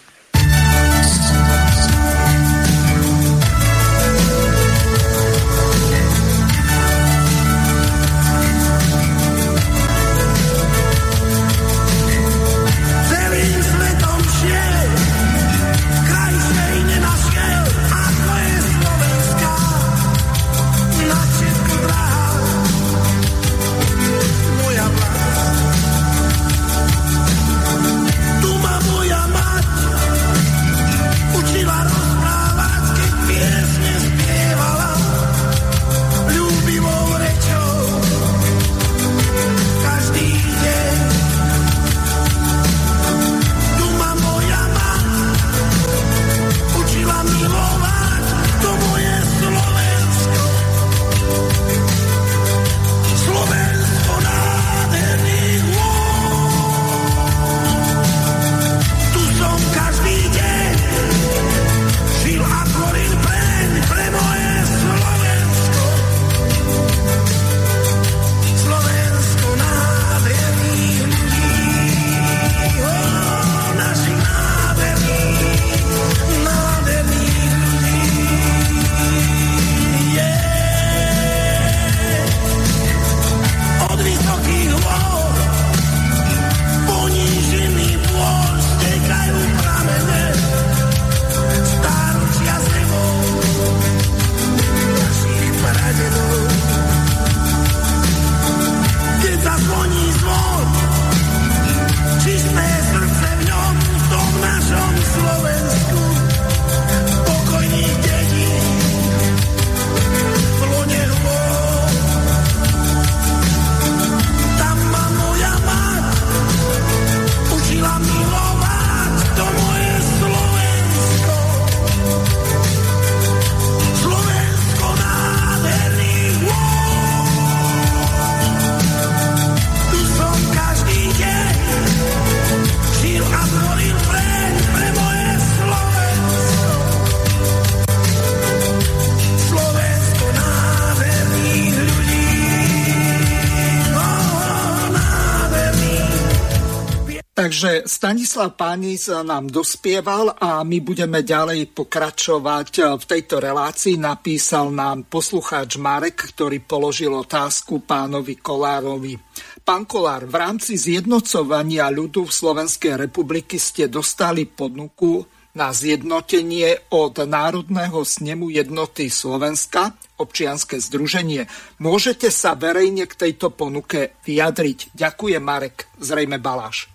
Stanislav Pánis nám dospieval a my budeme ďalej pokračovať v tejto relácii. Napísal nám poslucháč Marek, ktorý položil otázku pánovi Kolárovi. Pán Kolár, v rámci zjednocovania ľudu v Slovenskej republiky ste dostali ponuku na zjednotenie od Národného snemu jednoty Slovenska, občianske združenie. Môžete sa verejne k tejto ponuke vyjadriť. Ďakujem, Marek, zrejme Baláš.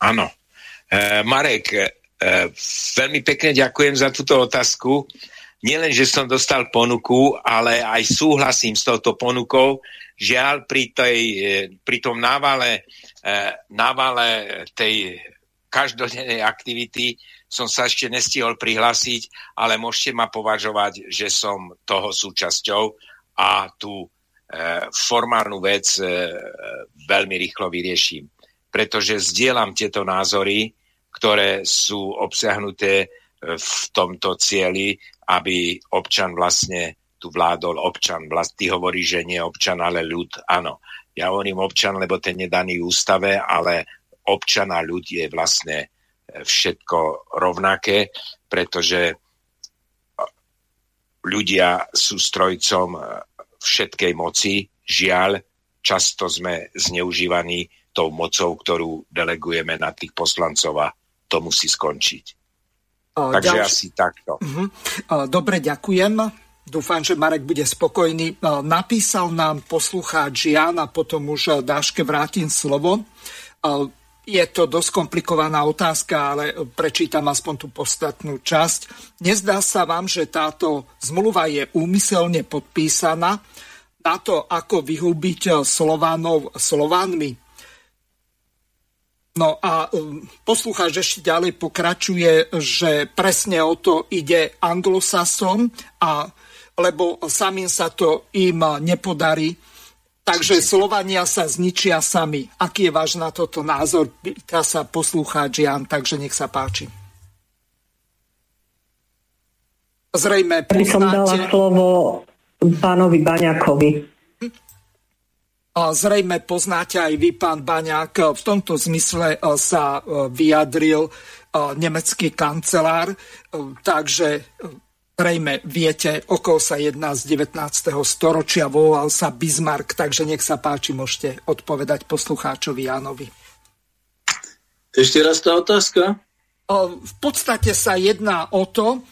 Áno. E, Marek, e, veľmi pekne ďakujem za túto otázku. nielen, že som dostal ponuku, ale aj súhlasím s touto ponukou. Žiaľ, pri, tej, e, pri tom návale, návale tej každodennej aktivity som sa ešte nestihol prihlásiť, ale môžete ma považovať, že som toho súčasťou a tú formálnu vec veľmi rýchlo vyrieším. Pretože zdieľam tieto názory, ktoré sú obsiahnuté v tomto cieli aby občan vlastne tu vládol občan. Vlast, ty hovorí, že nie občan, ale ľud. Áno, ja hovorím občan, lebo ten je daný ústave, ale občan a ľud je vlastne e, všetko rovnaké, pretože ľudia sú strojcom e, všetkej moci. Žiaľ, často sme zneužívaní tou mocou, ktorú delegujeme na tých poslancov a to musí skončiť. Takže ďalší... asi takto. Uh-huh. Dobre, ďakujem. Dúfam, že Marek bude spokojný. Napísal nám poslucháč Jan a potom už Dáške vrátim slovo. Je to dosť komplikovaná otázka, ale prečítam aspoň tú podstatnú časť. Nezdá sa vám, že táto zmluva je úmyselne podpísaná na to, ako vyhubiť Slovanov Slovanmi? No a um, poslucháč ešte ďalej pokračuje, že presne o to ide anglosasom, a, lebo samým sa to im nepodarí. Takže Slovania sa zničia sami. Aký je váš na toto názor? Pýta sa poslucháč Jan, takže nech sa páči. Zrejme poznáte... By som dala slovo pánovi Baňakovi. Zrejme poznáte aj vy, pán Baňák, v tomto zmysle e, sa e, vyjadril e, nemecký kancelár, takže zrejme viete, okolo sa jedná z 19. storočia, volal sa Bismarck, takže nech sa páči, môžete odpovedať poslucháčovi Jánovi. Ešte raz tá otázka? V podstate sa jedná o to,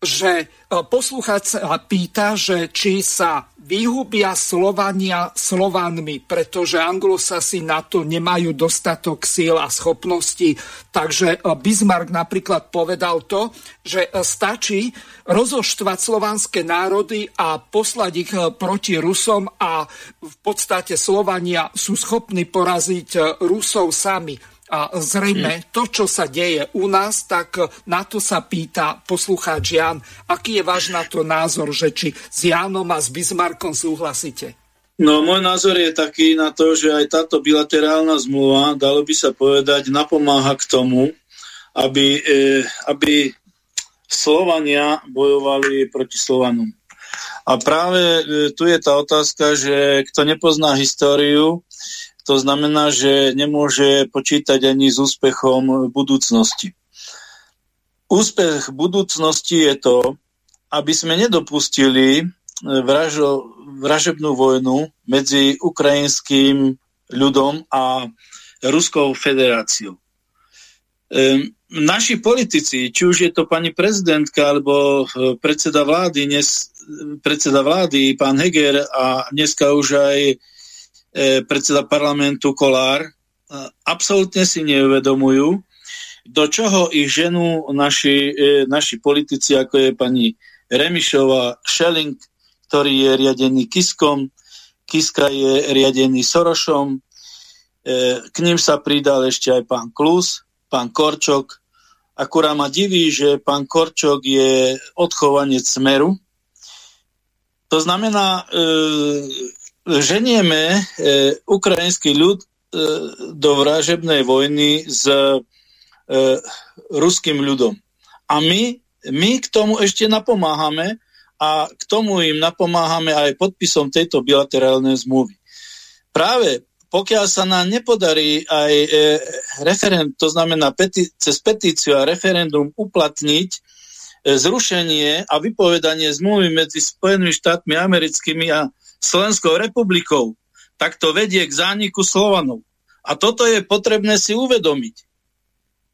že poslucháč sa pýta, že či sa vyhubia Slovania Slovanmi, pretože anglosasi na to nemajú dostatok síl a schopností. Takže e, Bismarck napríklad povedal to, že e, stačí rozoštvať slovanské národy a poslať ich proti Rusom a v podstate Slovania sú schopní poraziť Rusov sami. A zrejme to, čo sa deje u nás, tak na to sa pýta poslucháč Jan. Aký je váš na to názor, že či s Jánom a s Bismarckom súhlasíte? No, môj názor je taký na to, že aj táto bilaterálna zmluva, dalo by sa povedať, napomáha k tomu, aby, e, aby Slovania bojovali proti Slovanom. A práve e, tu je tá otázka, že kto nepozná históriu, to znamená, že nemôže počítať ani s úspechom budúcnosti. Úspech budúcnosti je to, aby sme nedopustili vražo, vražebnú vojnu medzi ukrajinským ľudom a Ruskou federáciou. Ehm, naši politici, či už je to pani prezidentka alebo e, predseda vlády, dnes, predseda vlády, pán Heger a dneska už aj predseda parlamentu Kolár, e, absolútne si neuvedomujú, do čoho ich ženú naši, e, naši politici, ako je pani Remišová, Schelling, ktorý je riadený Kiskom, Kiska je riadený Sorošom, k ním sa pridal ešte aj pán Klus, pán Korčok. Akurá ma diví, že pán Korčok je odchovanec Smeru. To znamená, ženieme e, ukrajinský ľud e, do vražebnej vojny s e, ruským ľudom. A my, my k tomu ešte napomáhame a k tomu im napomáhame aj podpisom tejto bilaterálnej zmluvy. Práve pokiaľ sa nám nepodarí aj e, referend, to znamená peti- cez petíciu a referendum uplatniť e, zrušenie a vypovedanie zmluvy medzi Spojenými štátmi americkými a Slovenskou republikou, tak to vedie k zániku Slovanov. A toto je potrebné si uvedomiť.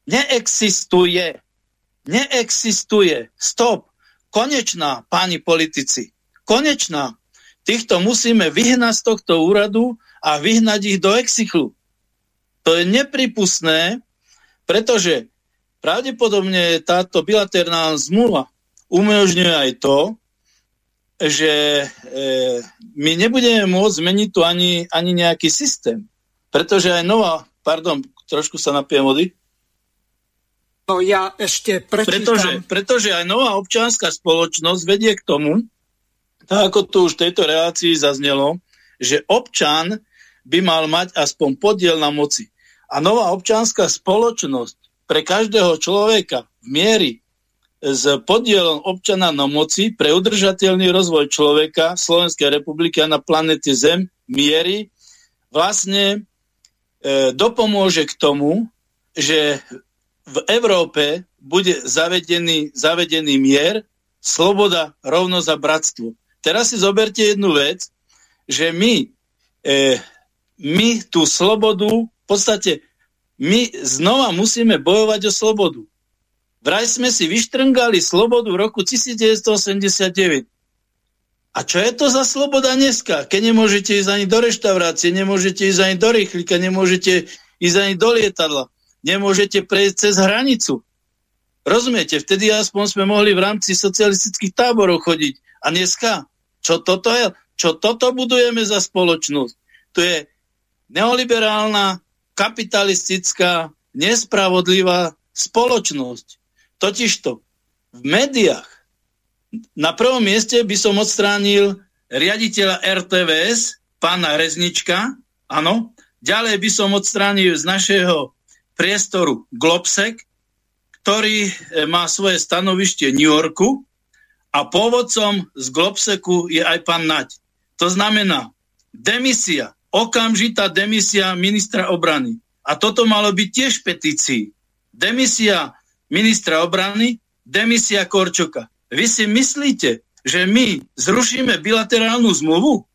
Neexistuje. Neexistuje. Stop. Konečná, páni politici. Konečná. Týchto musíme vyhnať z tohto úradu a vyhnať ich do exichlu. To je nepripustné, pretože pravdepodobne táto bilaterálna zmluva umožňuje aj to, že e, my nebudeme môcť zmeniť tu ani, ani nejaký systém. Pretože aj nová, pardon, trošku sa napijem vody. No ja ešte prečítam. Pretože, pretože aj nová občianská spoločnosť vedie k tomu, tak ako tu už v tejto relácii zaznelo, že občan by mal mať aspoň podiel na moci. A nová občianská spoločnosť pre každého človeka v miery s podielom občana na moci pre udržateľný rozvoj človeka Slovenskej republiky a na planete Zem miery vlastne e, dopomôže k tomu, že v Európe bude zavedený, zavedený mier, sloboda, rovnosť a bratstvo. Teraz si zoberte jednu vec, že my, e, my tú slobodu, v podstate my znova musíme bojovať o slobodu. Vraj sme si vyštrngali slobodu v roku 1989. A čo je to za sloboda dneska? Keď nemôžete ísť ani do reštaurácie, nemôžete ísť ani do rýchlika, nemôžete ísť ani do lietadla, nemôžete prejsť cez hranicu. Rozumiete? Vtedy aspoň sme mohli v rámci socialistických táborov chodiť. A dneska? Čo toto je? Čo toto budujeme za spoločnosť? To je neoliberálna, kapitalistická, nespravodlivá spoločnosť. Totižto v médiách na prvom mieste by som odstránil riaditeľa RTVS, pána Reznička, áno, ďalej by som odstránil z našeho priestoru Globsek, ktorý e, má svoje stanovište v New Yorku a pôvodcom z Globseku je aj pán Naď. To znamená demisia, okamžitá demisia ministra obrany. A toto malo byť tiež petícii. Demisia ministra obrany, demisia Korčoka. Vy si myslíte, že my zrušíme bilaterálnu zmluvu?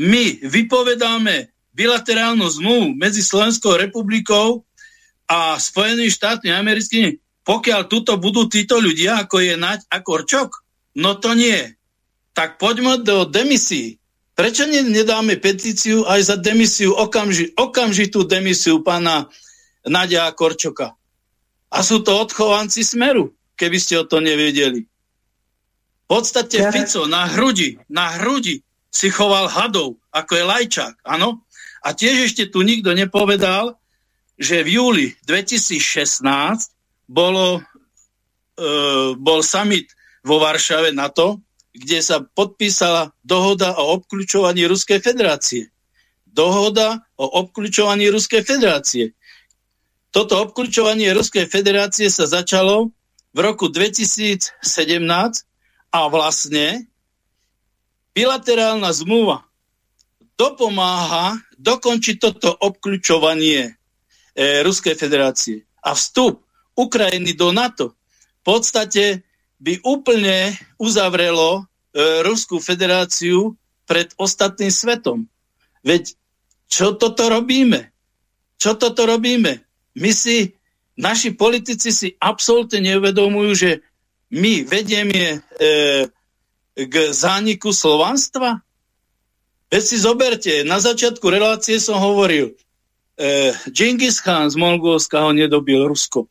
My vypovedáme bilaterálnu zmluvu medzi Slovenskou republikou a Spojenými štátmi americkými, pokiaľ tuto budú títo ľudia, ako je Naď a Korčok? No to nie. Tak poďme do demisí. Prečo nedáme petíciu aj za demisiu, okamži, okamžitú demisiu pána Nadia Korčoka? A sú to odchovanci Smeru, keby ste o to nevedeli. V podstate ja. Fico na hrudi, na hrudi si choval hadov, ako je Lajčák, áno? A tiež ešte tu nikto nepovedal, že v júli 2016 bolo, e, bol summit vo Varšave na to, kde sa podpísala dohoda o obklúčovaní Ruskej federácie. Dohoda o obklúčovaní Ruskej federácie. Toto obklúčovanie Ruskej federácie sa začalo v roku 2017 a vlastne bilaterálna zmluva dopomáha dokončiť toto obklúčovanie e, Ruskej federácie. A vstup Ukrajiny do NATO v podstate by úplne uzavrelo e, Ruskú federáciu pred ostatným svetom. Veď čo toto robíme? Čo toto robíme? My si, naši politici si absolútne neuvedomujú, že my vedieme e, k zániku slovanstva? Veď si zoberte, na začiatku relácie som hovoril, e, Genghis Khan z Mongolska ho nedobil Rusko.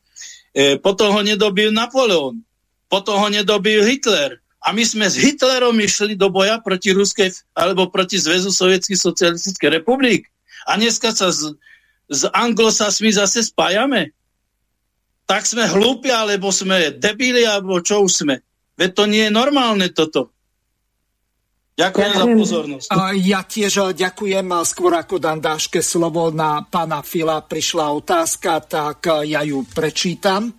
E, potom ho nedobil Napoleon. Potom ho nedobil Hitler. A my sme s Hitlerom išli do boja proti Ruskej alebo proti Zväzu Sovietských socialistických republik. A dneska sa z, s anglosasmi zase spájame? Tak sme hlúpi, alebo sme debili, alebo čo už sme? Veď to nie je normálne toto. Ďakujem, ďakujem za pozornosť. Ja tiež ďakujem. Skôr ako dám dáške slovo na pána Fila prišla otázka, tak ja ju prečítam.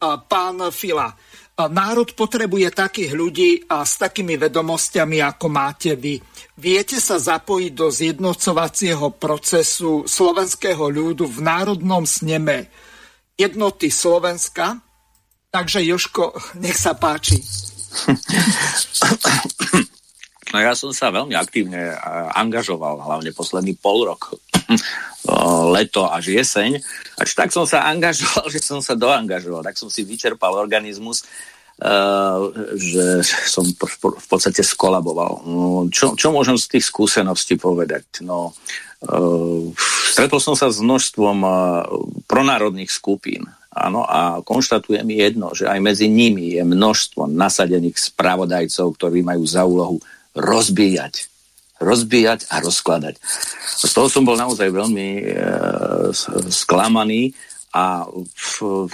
Pán Fila, národ potrebuje takých ľudí a s takými vedomosťami, ako máte vy. Viete sa zapojiť do zjednocovacieho procesu slovenského ľudu v Národnom sneme jednoty Slovenska? Takže Joško, nech sa páči. No ja som sa veľmi aktívne angažoval, hlavne posledný pol rok, leto až jeseň. Až tak som sa angažoval, že som sa doangažoval. Tak som si vyčerpal organizmus Eh, že som v podstate skolaboval. No, čo, čo môžem z tých skúseností povedať? No, uh, stretol som sa s množstvom uh, pronárodných skupín Áno, a konštatujem jedno, že aj medzi nimi je množstvo nasadených spravodajcov, ktorí majú za úlohu rozbíjať rozbíjať a rozkladať. Z toho som bol naozaj veľmi e, sklamaný a v,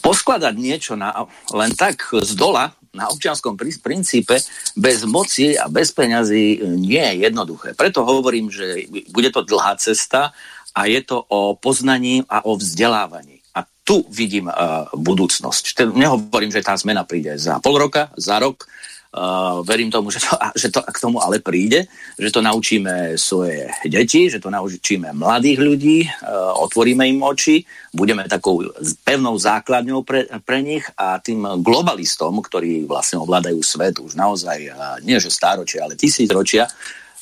poskladať niečo na, len tak z dola na občianskom princípe bez moci a bez peňazí nie je jednoduché. Preto hovorím, že bude to dlhá cesta a je to o poznaní a o vzdelávaní. A tu vidím uh, budúcnosť. Nehovorím, že tá zmena príde za pol roka, za rok, Uh, verím tomu, že to, že to k tomu ale príde, že to naučíme svoje deti, že to naučíme mladých ľudí, uh, otvoríme im oči, budeme takou pevnou základňou pre, pre nich a tým globalistom, ktorí vlastne ovládajú svet už naozaj uh, nie že stáročia, ale tisíc ročia,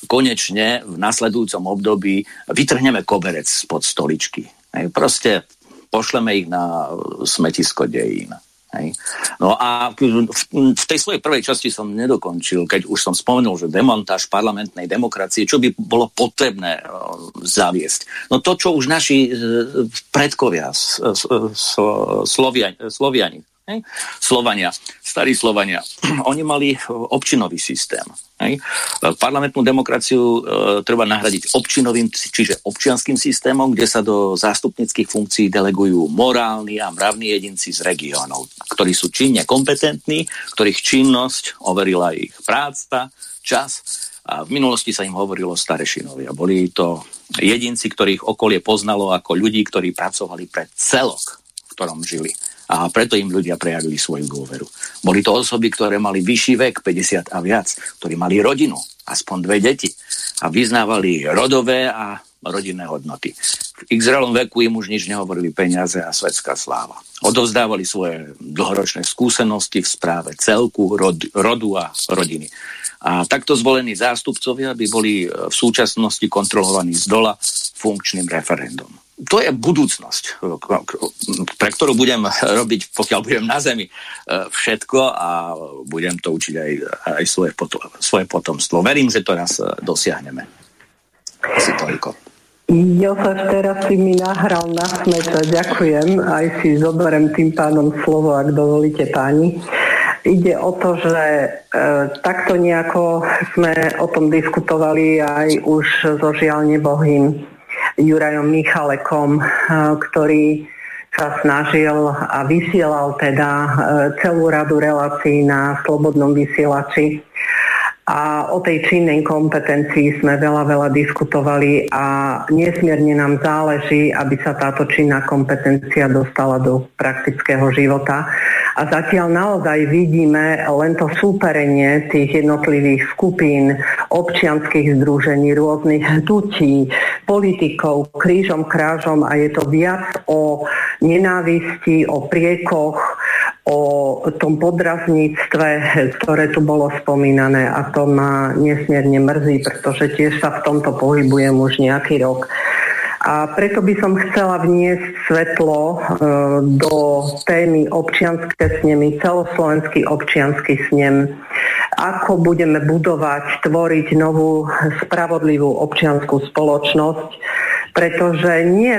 konečne v nasledujúcom období vytrhneme koberec spod stoličky. Hej, proste pošleme ich na smetisko dejín. Hej. No a v tej svojej prvej časti som nedokončil, keď už som spomenul, že demontáž parlamentnej demokracie, čo by bolo potrebné uh, zaviesť. No to, čo už naši uh, predkovia, Sloviani, Sloviani Hej? Slovania, starí Slovania, oni mali občinový systém. Hej? Parlamentnú demokraciu e, treba nahradiť občinovým, čiže občianským systémom, kde sa do zástupnických funkcií delegujú morálni a mravní jedinci z regiónov, ktorí sú činne kompetentní, ktorých činnosť overila ich práca, čas a v minulosti sa im hovorilo starešinovia. Boli to jedinci, ktorých okolie poznalo ako ľudí, ktorí pracovali pre celok, v ktorom žili a preto im ľudia prejavili svoju dôveru. Boli to osoby, ktoré mali vyšší vek, 50 a viac, ktorí mali rodinu, aspoň dve deti a vyznávali rodové a rodinné hodnoty. V Izraelom veku im už nič nehovorili peniaze a svetská sláva. Odovzdávali svoje dlhoročné skúsenosti v správe celku, rod, rodu a rodiny. A takto zvolení zástupcovia by boli v súčasnosti kontrolovaní z dola funkčným referendum to je budúcnosť, pre ktorú budem robiť, pokiaľ budem na Zemi, e, všetko a budem to učiť aj, aj svoje, potom, svoje potomstvo. Verím, že to raz e, dosiahneme. Asi toľko. Jozef, teraz si mi nahral na smete, ďakujem, aj si zoberiem tým pánom slovo, ak dovolíte páni. Ide o to, že e, takto nejako sme o tom diskutovali aj už so žiaľ nebohým Jurajom Michalekom, eh, ktorý sa snažil a vysielal teda eh, celú radu relácií na slobodnom vysielači. A o tej činnej kompetencii sme veľa, veľa diskutovali a nesmierne nám záleží, aby sa táto činná kompetencia dostala do praktického života. A zatiaľ naozaj vidíme len to súperenie tých jednotlivých skupín, občianských združení, rôznych hnutí, politikov, krížom, krážom a je to viac o nenávisti, o priekoch, o tom podrazníctve, ktoré tu bolo spomínané a to ma nesmierne mrzí, pretože tiež sa v tomto pohybujem už nejaký rok. A preto by som chcela vniesť svetlo e, do témy občianské snemy, celoslovenský občianský snem, ako budeme budovať, tvoriť novú spravodlivú občianskú spoločnosť, pretože nie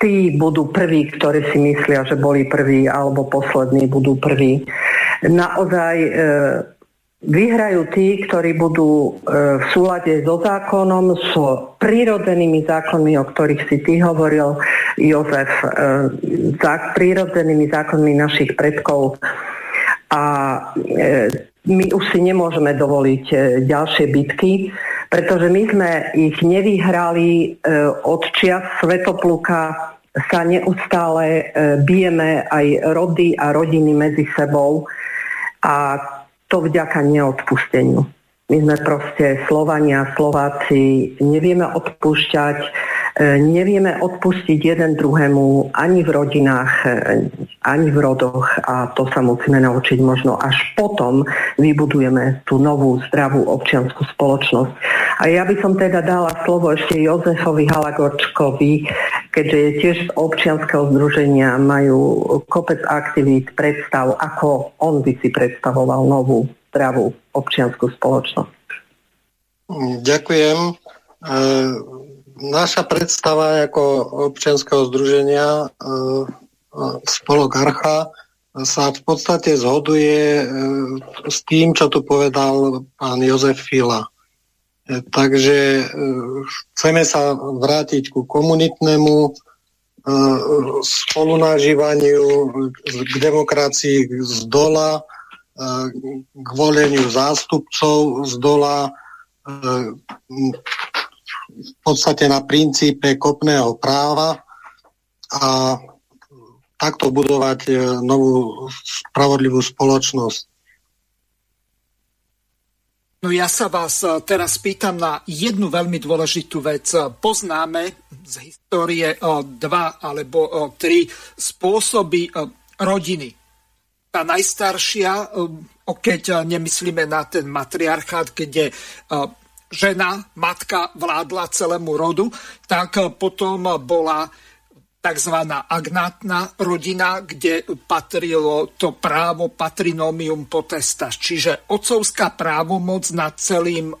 tí budú prví, ktorí si myslia, že boli prví, alebo poslední budú prví. Naozaj e, Vyhrajú tí, ktorí budú e, v súlade so zákonom, s prírodzenými zákonmi, o ktorých si ty hovoril, Jozef, e, za prírodzenými zákonmi našich predkov. A e, my už si nemôžeme dovoliť ďalšie bitky, pretože my sme ich nevyhrali od čias Svetopluka sa neustále bijeme aj rody a rodiny medzi sebou a to vďaka neodpusteniu. My sme proste Slovania, Slováci, nevieme odpúšťať, e, nevieme odpustiť jeden druhému ani v rodinách, e, ani v rodoch a to sa musíme naučiť možno až potom vybudujeme tú novú zdravú občianskú spoločnosť. A ja by som teda dala slovo ešte Jozefovi Halagorčkovi, keďže je tiež z občianského združenia, majú kopec aktivít, predstav, ako on by si predstavoval novú zdravú občianskú spoločnosť. Ďakujem. E, naša predstava ako občianského združenia Spolok Archa sa v podstate zhoduje s tým, čo tu povedal pán Jozef Fila. Takže chceme sa vrátiť ku komunitnému spolunažívaniu, k demokracii z dola, k voleniu zástupcov z dola, v podstate na princípe kopného práva a takto budovať e, novú spravodlivú spoločnosť. No ja sa vás e, teraz pýtam na jednu veľmi dôležitú vec. Poznáme z histórie e, dva alebo tri spôsoby rodiny. Tá najstaršia, keď nemyslíme na ten matriarchát, kde žena, matka vládla celému rodu, tak potom bola tzv. agnátna rodina, kde patrilo to právo patrinomium potestas, čiže otcovská právomoc nad celým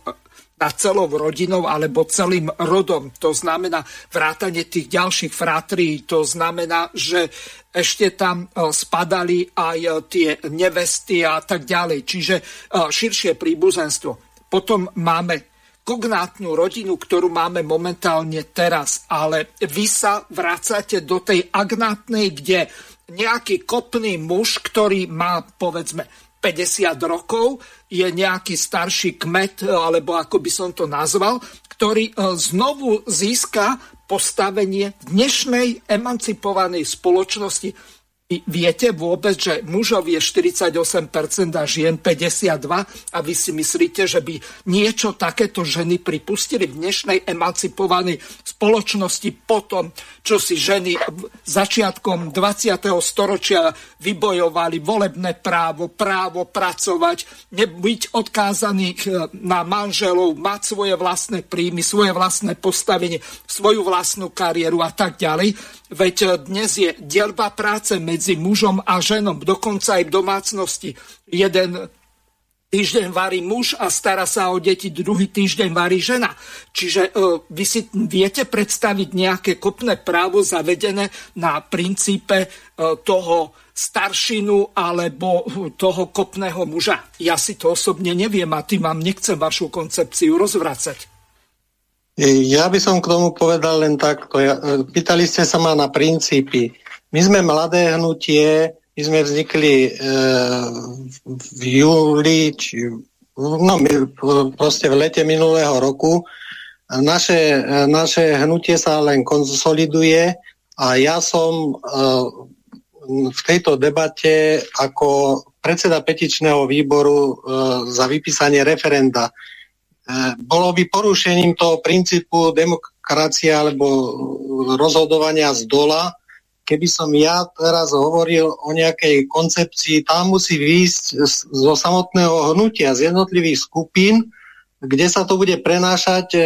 nad celou rodinou alebo celým rodom. To znamená vrátanie tých ďalších fratrí. To znamená, že ešte tam e, spadali aj e, tie nevesty a tak ďalej. Čiže e, širšie príbuzenstvo. Potom máme kognátnu rodinu, ktorú máme momentálne teraz, ale vy sa vracate do tej agnátnej, kde nejaký kopný muž, ktorý má povedzme 50 rokov, je nejaký starší kmet, alebo ako by som to nazval, ktorý e, znovu získa postavenie dnešnej emancipovanej spoločnosti viete vôbec, že mužov je 48% a žien 52% a vy si myslíte, že by niečo takéto ženy pripustili v dnešnej emancipovanej spoločnosti potom, čo si ženy začiatkom 20. storočia vybojovali volebné právo, právo pracovať, nebyť odkázaných e, na manželov, mať svoje vlastné príjmy, svoje vlastné postavenie, svoju vlastnú kariéru a tak ďalej Veď dnes je dielba práce medzi mužom a ženom, dokonca aj v domácnosti. Jeden týždeň varí muž a stará sa o deti, druhý týždeň varí žena. Čiže uh, vy si viete predstaviť nejaké kopné právo zavedené na princípe uh, toho staršinu alebo toho kopného muža. Ja si to osobne neviem a tým vám nechcem vašu koncepciu rozvracať. Ja by som k tomu povedal len takto. Ja, e, pýtali ste sa ma na princípy. My sme mladé hnutie, my sme vznikli e, v júli, či, no, proste v lete minulého roku. Naše, e, naše hnutie sa len konsoliduje a ja som v tejto debate ako predseda petičného výboru za vypísanie referenda bolo by porušením toho princípu demokracie alebo rozhodovania z dola, keby som ja teraz hovoril o nejakej koncepcii, tam musí výjsť zo samotného hnutia, z jednotlivých skupín, kde sa to bude prenášať e,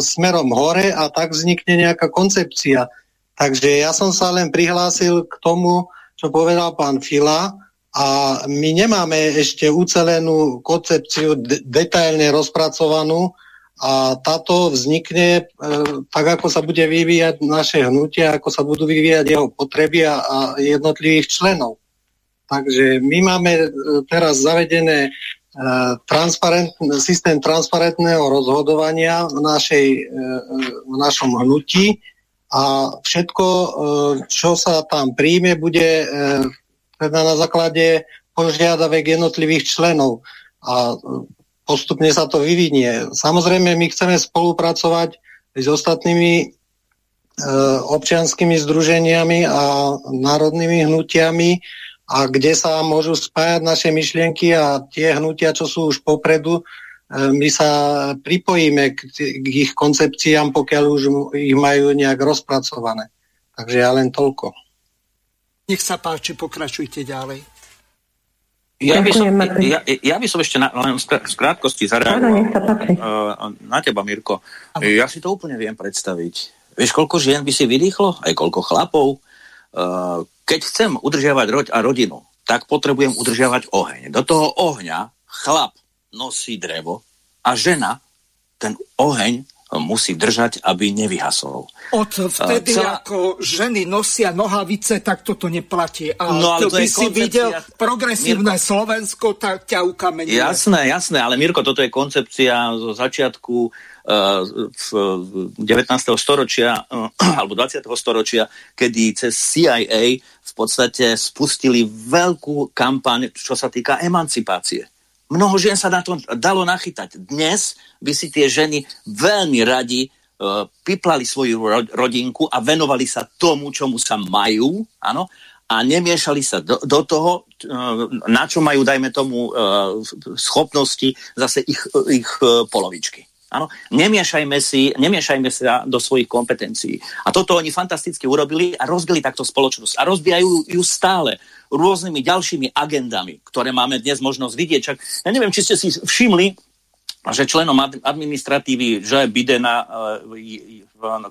smerom hore a tak vznikne nejaká koncepcia. Takže ja som sa len prihlásil k tomu, čo povedal pán Fila, a my nemáme ešte ucelenú koncepciu de- detailne rozpracovanú a táto vznikne e, tak, ako sa bude vyvíjať naše hnutie, ako sa budú vyvíjať jeho potreby a, a jednotlivých členov. Takže my máme e, teraz zavedené e, transparent, systém transparentného rozhodovania v, našej, e, v našom hnutí a všetko, e, čo sa tam príjme, bude e, teda na základe požiadavek jednotlivých členov a postupne sa to vyvinie. Samozrejme, my chceme spolupracovať s ostatnými e, občianskými združeniami a národnými hnutiami a kde sa môžu spájať naše myšlienky a tie hnutia, čo sú už popredu, e, my sa pripojíme k, k ich koncepciám, pokiaľ už ich majú nejak rozpracované. Takže ja len toľko. Nech sa páči, pokračujte ďalej. Ja by, som, ja, ja by som ešte na, len z krátkosti zareagoval uh, na teba, Mirko. Ja si to úplne viem predstaviť. Vieš, koľko žien by si vydýchlo? Aj koľko chlapov? Uh, keď chcem udržiavať roď a rodinu, tak potrebujem udržiavať oheň. Do toho ohňa chlap nosí drevo a žena ten oheň musí držať, aby nevyhasol. Od vtedy, Celá... ako ženy nosia nohavice, tak toto neplatí. A no, ale to by si videl progresívne Mirko... Slovensko, tak ťa ukamenuje. Jasné, jasné, ale Mirko, toto je koncepcia zo začiatku uh, v 19. storočia uh, alebo 20. storočia, kedy cez CIA v podstate spustili veľkú kampaň, čo sa týka emancipácie Mnoho žien sa na to dalo nachytať. Dnes by si tie ženy veľmi radi uh, piplali svoju rodinku a venovali sa tomu, čomu sa majú, áno, a nemiešali sa do, do toho, uh, na čo majú, dajme tomu, uh, schopnosti zase ich, ich polovičky. Áno, nemiešajme, si, nemiešajme sa do svojich kompetencií. A toto oni fantasticky urobili a rozbili takto spoločnosť. A rozbijajú ju stále rôznymi ďalšími agendami, ktoré máme dnes možnosť vidieť. Čak, ja neviem, či ste si všimli, že členom administratívy Joe Bidena, e,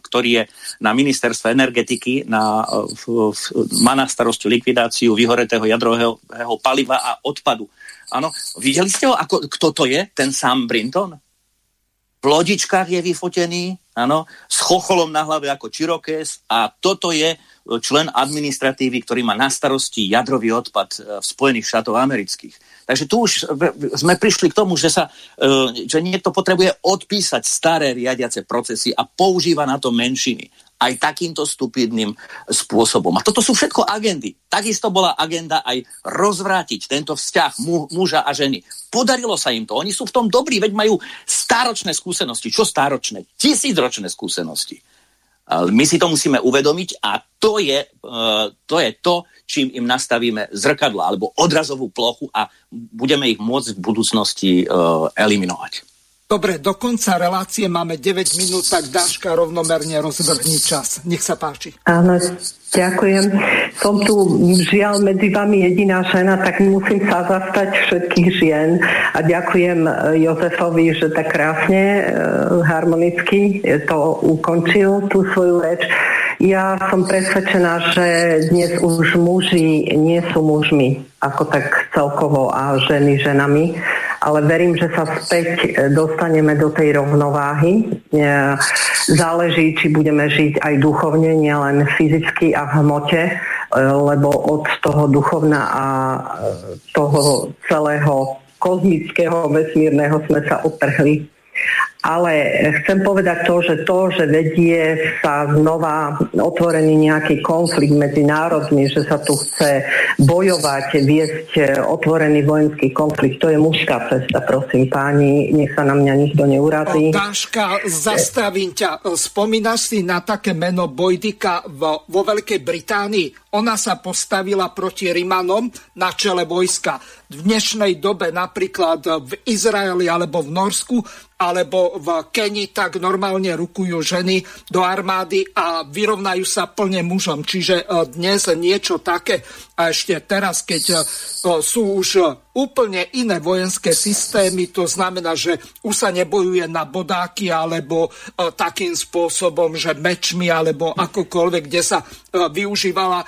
ktorý je na ministerstve energetiky, na, má na starosti likvidáciu vyhoretého jadrového paliva a odpadu. Áno, videli ste ho, ako, kto to je, ten Sam Brinton? v lodičkách je vyfotený, áno, s chocholom na hlave ako Čirokés a toto je člen administratívy, ktorý má na starosti jadrový odpad e, v Spojených štátoch amerických. Takže tu už sme prišli k tomu, že, sa, e, že niekto potrebuje odpísať staré riadiace procesy a používa na to menšiny aj takýmto stupidným spôsobom. A toto sú všetko agendy. Takisto bola agenda aj rozvrátiť tento vzťah mu, muža a ženy. Podarilo sa im to. Oni sú v tom dobrí, veď majú stáročné skúsenosti. Čo stáročné? Tisícročné skúsenosti. My si to musíme uvedomiť a to je, e, to je to, čím im nastavíme zrkadlo alebo odrazovú plochu a budeme ich môcť v budúcnosti e, eliminovať. Dobre, do konca relácie máme 9 minút, tak Dáška rovnomerne rozvrhni čas. Nech sa páči. Áno, ďakujem. Som tu žiaľ medzi vami jediná žena, tak musím sa zastať všetkých žien a ďakujem e, Jozefovi, že tak krásne, e, harmonicky to ukončil, tú svoju reč. Ja som presvedčená, že dnes už muži nie sú mužmi, ako tak celkovo a ženy ženami ale verím, že sa späť e, dostaneme do tej rovnováhy. E, záleží, či budeme žiť aj duchovne, nielen fyzicky a v hmote, e, lebo od toho duchovna a toho celého kozmického vesmírneho sme sa otrhli ale chcem povedať to, že to, že vedie sa znova otvorený nejaký konflikt medzi národmi, že sa tu chce bojovať, viesť otvorený vojenský konflikt, to je mužská cesta, prosím páni, nech sa na mňa nikto neurazí. Dáška, zastavím ťa. Spomínaš si na také meno Bojdika vo Veľkej Británii? Ona sa postavila proti Rimanom na čele vojska. V dnešnej dobe napríklad v Izraeli alebo v Norsku alebo v Keni, tak normálne rukujú ženy do armády a vyrovnajú sa plne mužom. Čiže e, dnes niečo také a ešte teraz, keď e, sú už úplne iné vojenské systémy, to znamená, že už sa nebojuje na bodáky alebo e, takým spôsobom, že mečmi alebo akokoľvek, kde sa využívala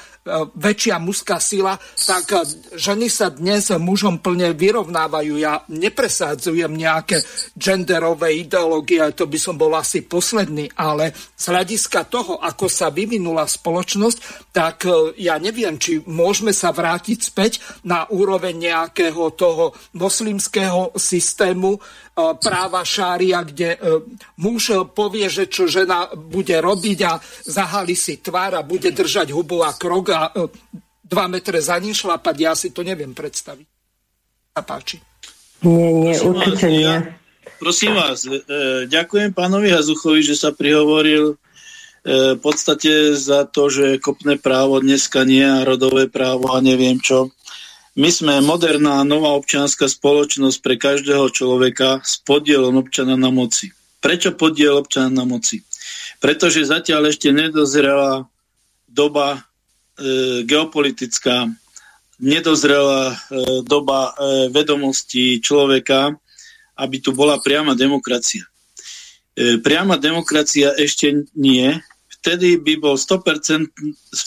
väčšia mužská sila, tak ženy sa dnes mužom plne vyrovnávajú. Ja nepresádzujem nejaké genderové ideológie, to by som bol asi posledný, ale z hľadiska toho, ako sa vyvinula spoločnosť, tak e, ja neviem, či môžeme sa vrátiť späť na úroveň nejakého toho moslimského systému, práva šária, kde e, muž povie, že čo žena bude robiť a zahali si tvár a bude držať hubu a krok a e, dva metre za ním šlapať. Ja si to neviem predstaviť. A páči. Nie, nie, určite nie. Prosím vás, e, ďakujem pánovi Hazuchovi, že sa prihovoril v podstate za to, že kopné právo dneska nie a rodové právo a neviem čo. My sme moderná nová občianská spoločnosť pre každého človeka s podielom občana na moci. Prečo podiel občana na moci? Pretože zatiaľ ešte nedozrela doba e, geopolitická, nedozrela e, doba e, vedomostí človeka, aby tu bola priama demokracia. E, priama demokracia ešte nie, vtedy by, bol 100%,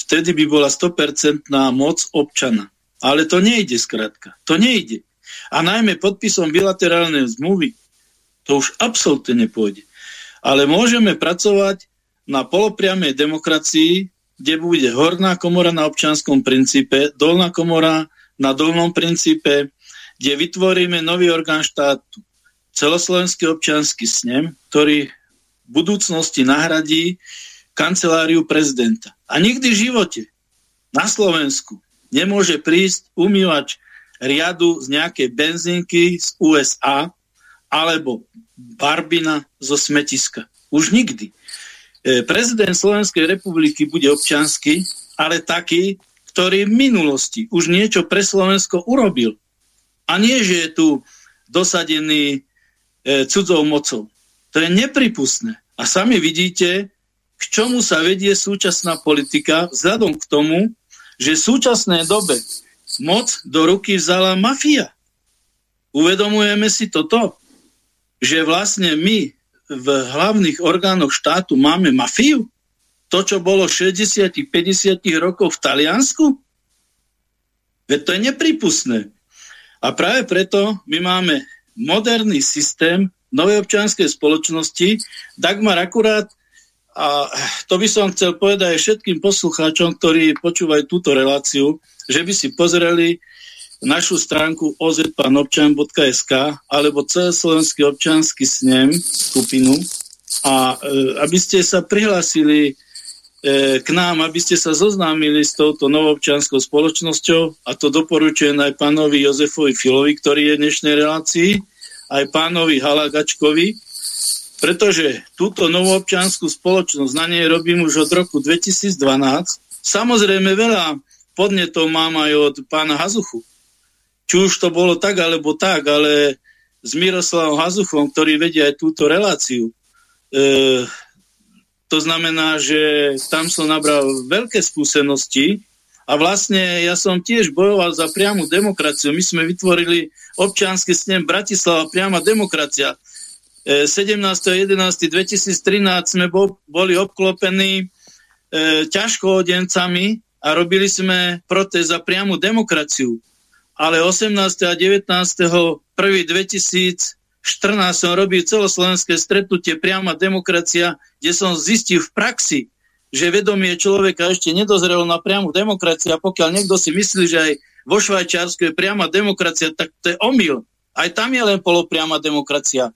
vtedy by bola 100% moc občana. Ale to nejde skrátka. To nejde. A najmä podpisom bilaterálnej zmluvy to už absolútne nepôjde. Ale môžeme pracovať na polopriamej demokracii, kde bude horná komora na občanskom princípe, dolná komora na dolnom princípe, kde vytvoríme nový orgán štátu, celoslovenský občianský snem, ktorý v budúcnosti nahradí kanceláriu prezidenta. A nikdy v živote na Slovensku nemôže prísť umývač riadu z nejakej benzínky z USA alebo barbina zo smetiska. Už nikdy. E, prezident Slovenskej republiky bude občansky, ale taký, ktorý v minulosti už niečo pre Slovensko urobil. A nie, že je tu dosadený e, cudzou mocou. To je nepripustné. A sami vidíte, k čomu sa vedie súčasná politika vzhľadom k tomu, že v súčasnej dobe moc do ruky vzala mafia. Uvedomujeme si toto, že vlastne my v hlavných orgánoch štátu máme mafiu? To, čo bolo v 60-50 rokoch v Taliansku? Veď to je nepripustné. A práve preto my máme moderný systém novej občianskej spoločnosti. Dagmar akurát a to by som chcel povedať aj všetkým poslucháčom, ktorí počúvajú túto reláciu, že by si pozreli našu stránku ozpanobčan.sk alebo celoslovenský občanský snem skupinu. A e, aby ste sa prihlásili e, k nám, aby ste sa zoznámili s touto novobčanskou spoločnosťou. A to doporučujem aj pánovi Jozefovi Filovi, ktorý je v dnešnej relácii, aj pánovi Halagačkovi, pretože túto novoobčianskú spoločnosť na nej robím už od roku 2012. Samozrejme veľa podnetov mám aj od pána Hazuchu. Či už to bolo tak, alebo tak, ale s Miroslavom Hazuchom, ktorý vedie aj túto reláciu. E, to znamená, že tam som nabral veľké skúsenosti a vlastne ja som tiež bojoval za priamu demokraciu. My sme vytvorili občiansky snem Bratislava priama demokracia. 17.11.2013 sme boli obklopení e, ťažkoodencami a robili sme protest za priamu demokraciu. Ale 18. a 19. 2014 som robil celoslovenské stretnutie priama demokracia, kde som zistil v praxi, že vedomie človeka ešte nedozrelo na priamu demokraciu a pokiaľ niekto si myslí, že aj vo Švajčiarsku je priama demokracia, tak to je omyl. Aj tam je len polopriama demokracia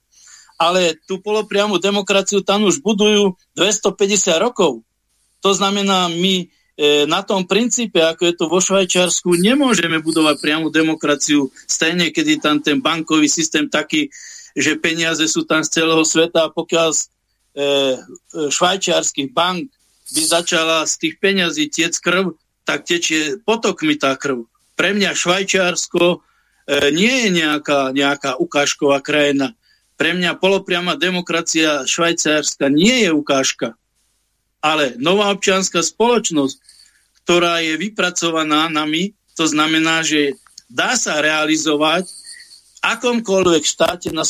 ale tú polopriamu demokraciu tam už budujú 250 rokov. To znamená, my e, na tom princípe, ako je to vo Švajčiarsku, nemôžeme budovať priamu demokraciu stejne, je tam ten bankový systém taký, že peniaze sú tam z celého sveta a pokiaľ z e, e švajčiarských bank by začala z tých peňazí tiec krv, tak tečie potokmi tá krv. Pre mňa Švajčiarsko e, nie je nejaká, nejaká ukážková krajina. Pre mňa polopriama demokracia švajčiarska nie je ukážka, ale nová občianská spoločnosť, ktorá je vypracovaná nami, to znamená, že dá sa realizovať v akomkoľvek štáte, na,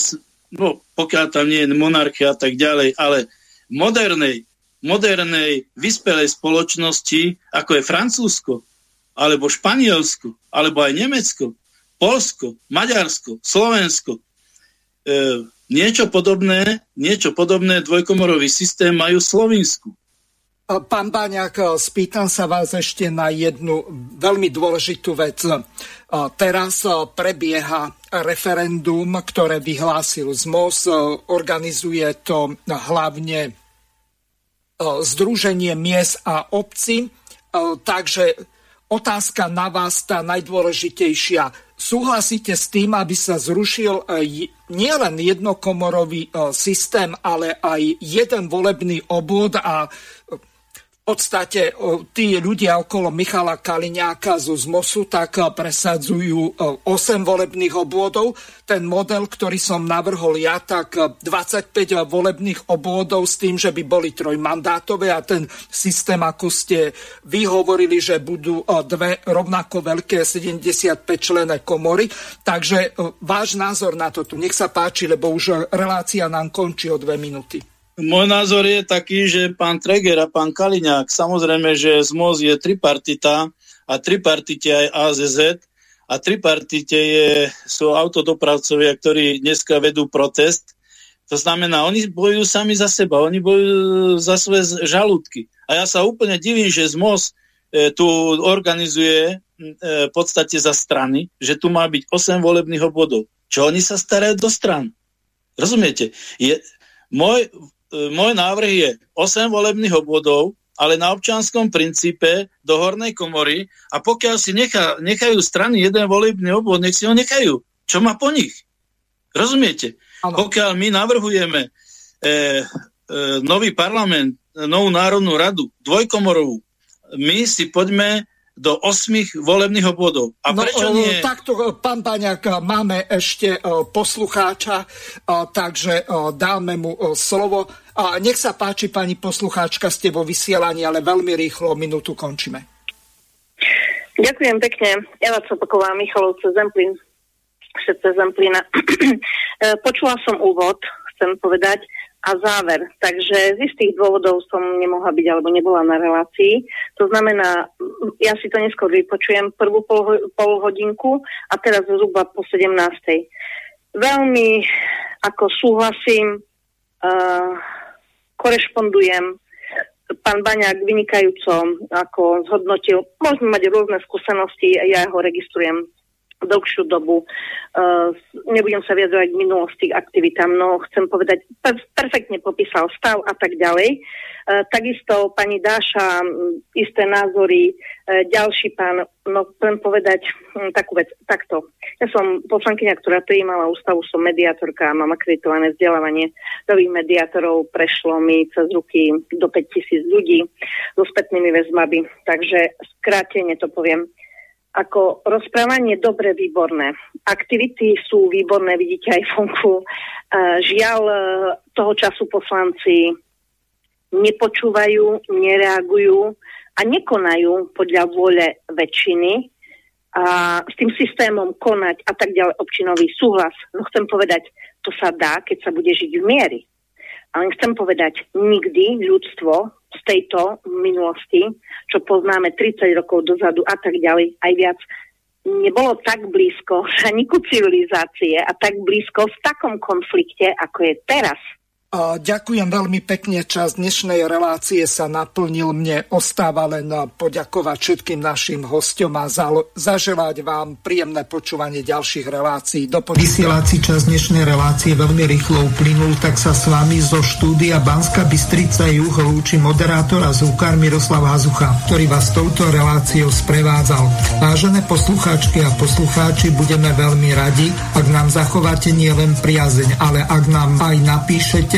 no, pokiaľ tam nie je monarchia a tak ďalej, ale modernej, modernej, vyspelej spoločnosti, ako je Francúzsko, alebo Španielsko, alebo aj Nemecko, Polsko, Maďarsko, Slovensko, e, Niečo podobné, niečo podobné dvojkomorový systém majú v Slovensku. Pán Baňák, spýtam sa vás ešte na jednu veľmi dôležitú vec. Teraz prebieha referendum, ktoré vyhlásil ZMOS. Organizuje to hlavne Združenie miest a obci. Takže otázka na vás, tá najdôležitejšia súhlasíte s tým, aby sa zrušil e, nielen jednokomorový e, systém, ale aj jeden volebný obvod a podstate tí ľudia okolo Michala Kaliňáka zo ZMOSu tak presadzujú 8 volebných obvodov. Ten model, ktorý som navrhol ja, tak 25 volebných obvodov s tým, že by boli trojmandátové a ten systém, ako ste vy hovorili, že budú dve rovnako veľké 75 člené komory. Takže váš názor na toto, nech sa páči, lebo už relácia nám končí o dve minúty. Môj názor je taký, že pán Treger a pán Kaliňák, samozrejme, že ZMOZ je tripartita a tripartite aj AZZ a tripartite je, sú autodopravcovia, ktorí dneska vedú protest, To znamená, oni bojujú sami za seba, oni bojujú za svoje žalúdky. A ja sa úplne divím, že ZMOS e, tu organizuje e, v podstate za strany, že tu má byť 8 volebných obvodov. Čo oni sa starajú do stran? Rozumiete? Je, môj, môj návrh je 8 volebných obvodov, ale na občanskom princípe do hornej komory a pokiaľ si nechá, nechajú strany jeden volebný obvod, nech si ho nechajú. Čo má po nich? Rozumiete? Ano. Pokiaľ my navrhujeme e, e, nový parlament, novú národnú radu, dvojkomorovú, my si poďme do osmých volebných obvodov. A no, prečo nie? Takto, pán Baňak, máme ešte poslucháča, takže dáme mu slovo. Nech sa páči, pani poslucháčka, ste vo vysielaní, ale veľmi rýchlo, minútu končíme. Ďakujem pekne. Ja vás opakovám, Michalovce Zemplín všetce Zemplína. E, počula som úvod, chcem povedať, a záver. Takže z istých dôvodov som nemohla byť alebo nebola na relácii. To znamená, ja si to neskôr vypočujem prvú pol, pol hodinku a teraz zhruba po 17. Veľmi ako súhlasím, uh, korešpondujem. Pán Baňák vynikajúco ako zhodnotil. Môžeme mať rôzne skúsenosti, ja ho registrujem dlhšiu dobu. Uh, nebudem sa vyjadrovať k minulosti aktivitám, no chcem povedať, per- perfektne popísal stav a tak ďalej. Uh, takisto pani Dáša, isté názory, uh, ďalší pán, no chcem povedať um, takú vec, takto. Ja som poslankyňa, ktorá prijímala ústavu, som mediátorka, mám akreditované vzdelávanie nových mediátorov, prešlo mi cez ruky do 5000 ľudí so spätnými väzbami, takže skrátene to poviem ako rozprávanie dobre, výborné. Aktivity sú výborné, vidíte aj vonku. Žiaľ, e, toho času poslanci nepočúvajú, nereagujú a nekonajú podľa vôle väčšiny a s tým systémom konať a tak ďalej občinový súhlas. No chcem povedať, to sa dá, keď sa bude žiť v miery. Ale chcem povedať, nikdy ľudstvo z tejto minulosti, čo poznáme 30 rokov dozadu a tak ďalej, aj viac, nebolo tak blízko hraniku civilizácie a tak blízko v takom konflikte, ako je teraz. Ďakujem veľmi pekne. Čas dnešnej relácie sa naplnil. Mne ostáva len poďakovať všetkým našim hostom a zaželať vám príjemné počúvanie ďalších relácií. Do Vysielací čas dnešnej relácie veľmi rýchlo uplynul, tak sa s vami zo štúdia Banska Bystrica Juh lúči moderátor a zvukár Miroslav Hazucha, ktorý vás touto reláciou sprevádzal. Vážené poslucháčky a poslucháči, budeme veľmi radi, ak nám zachováte nielen priazeň, ale ak nám aj napíšete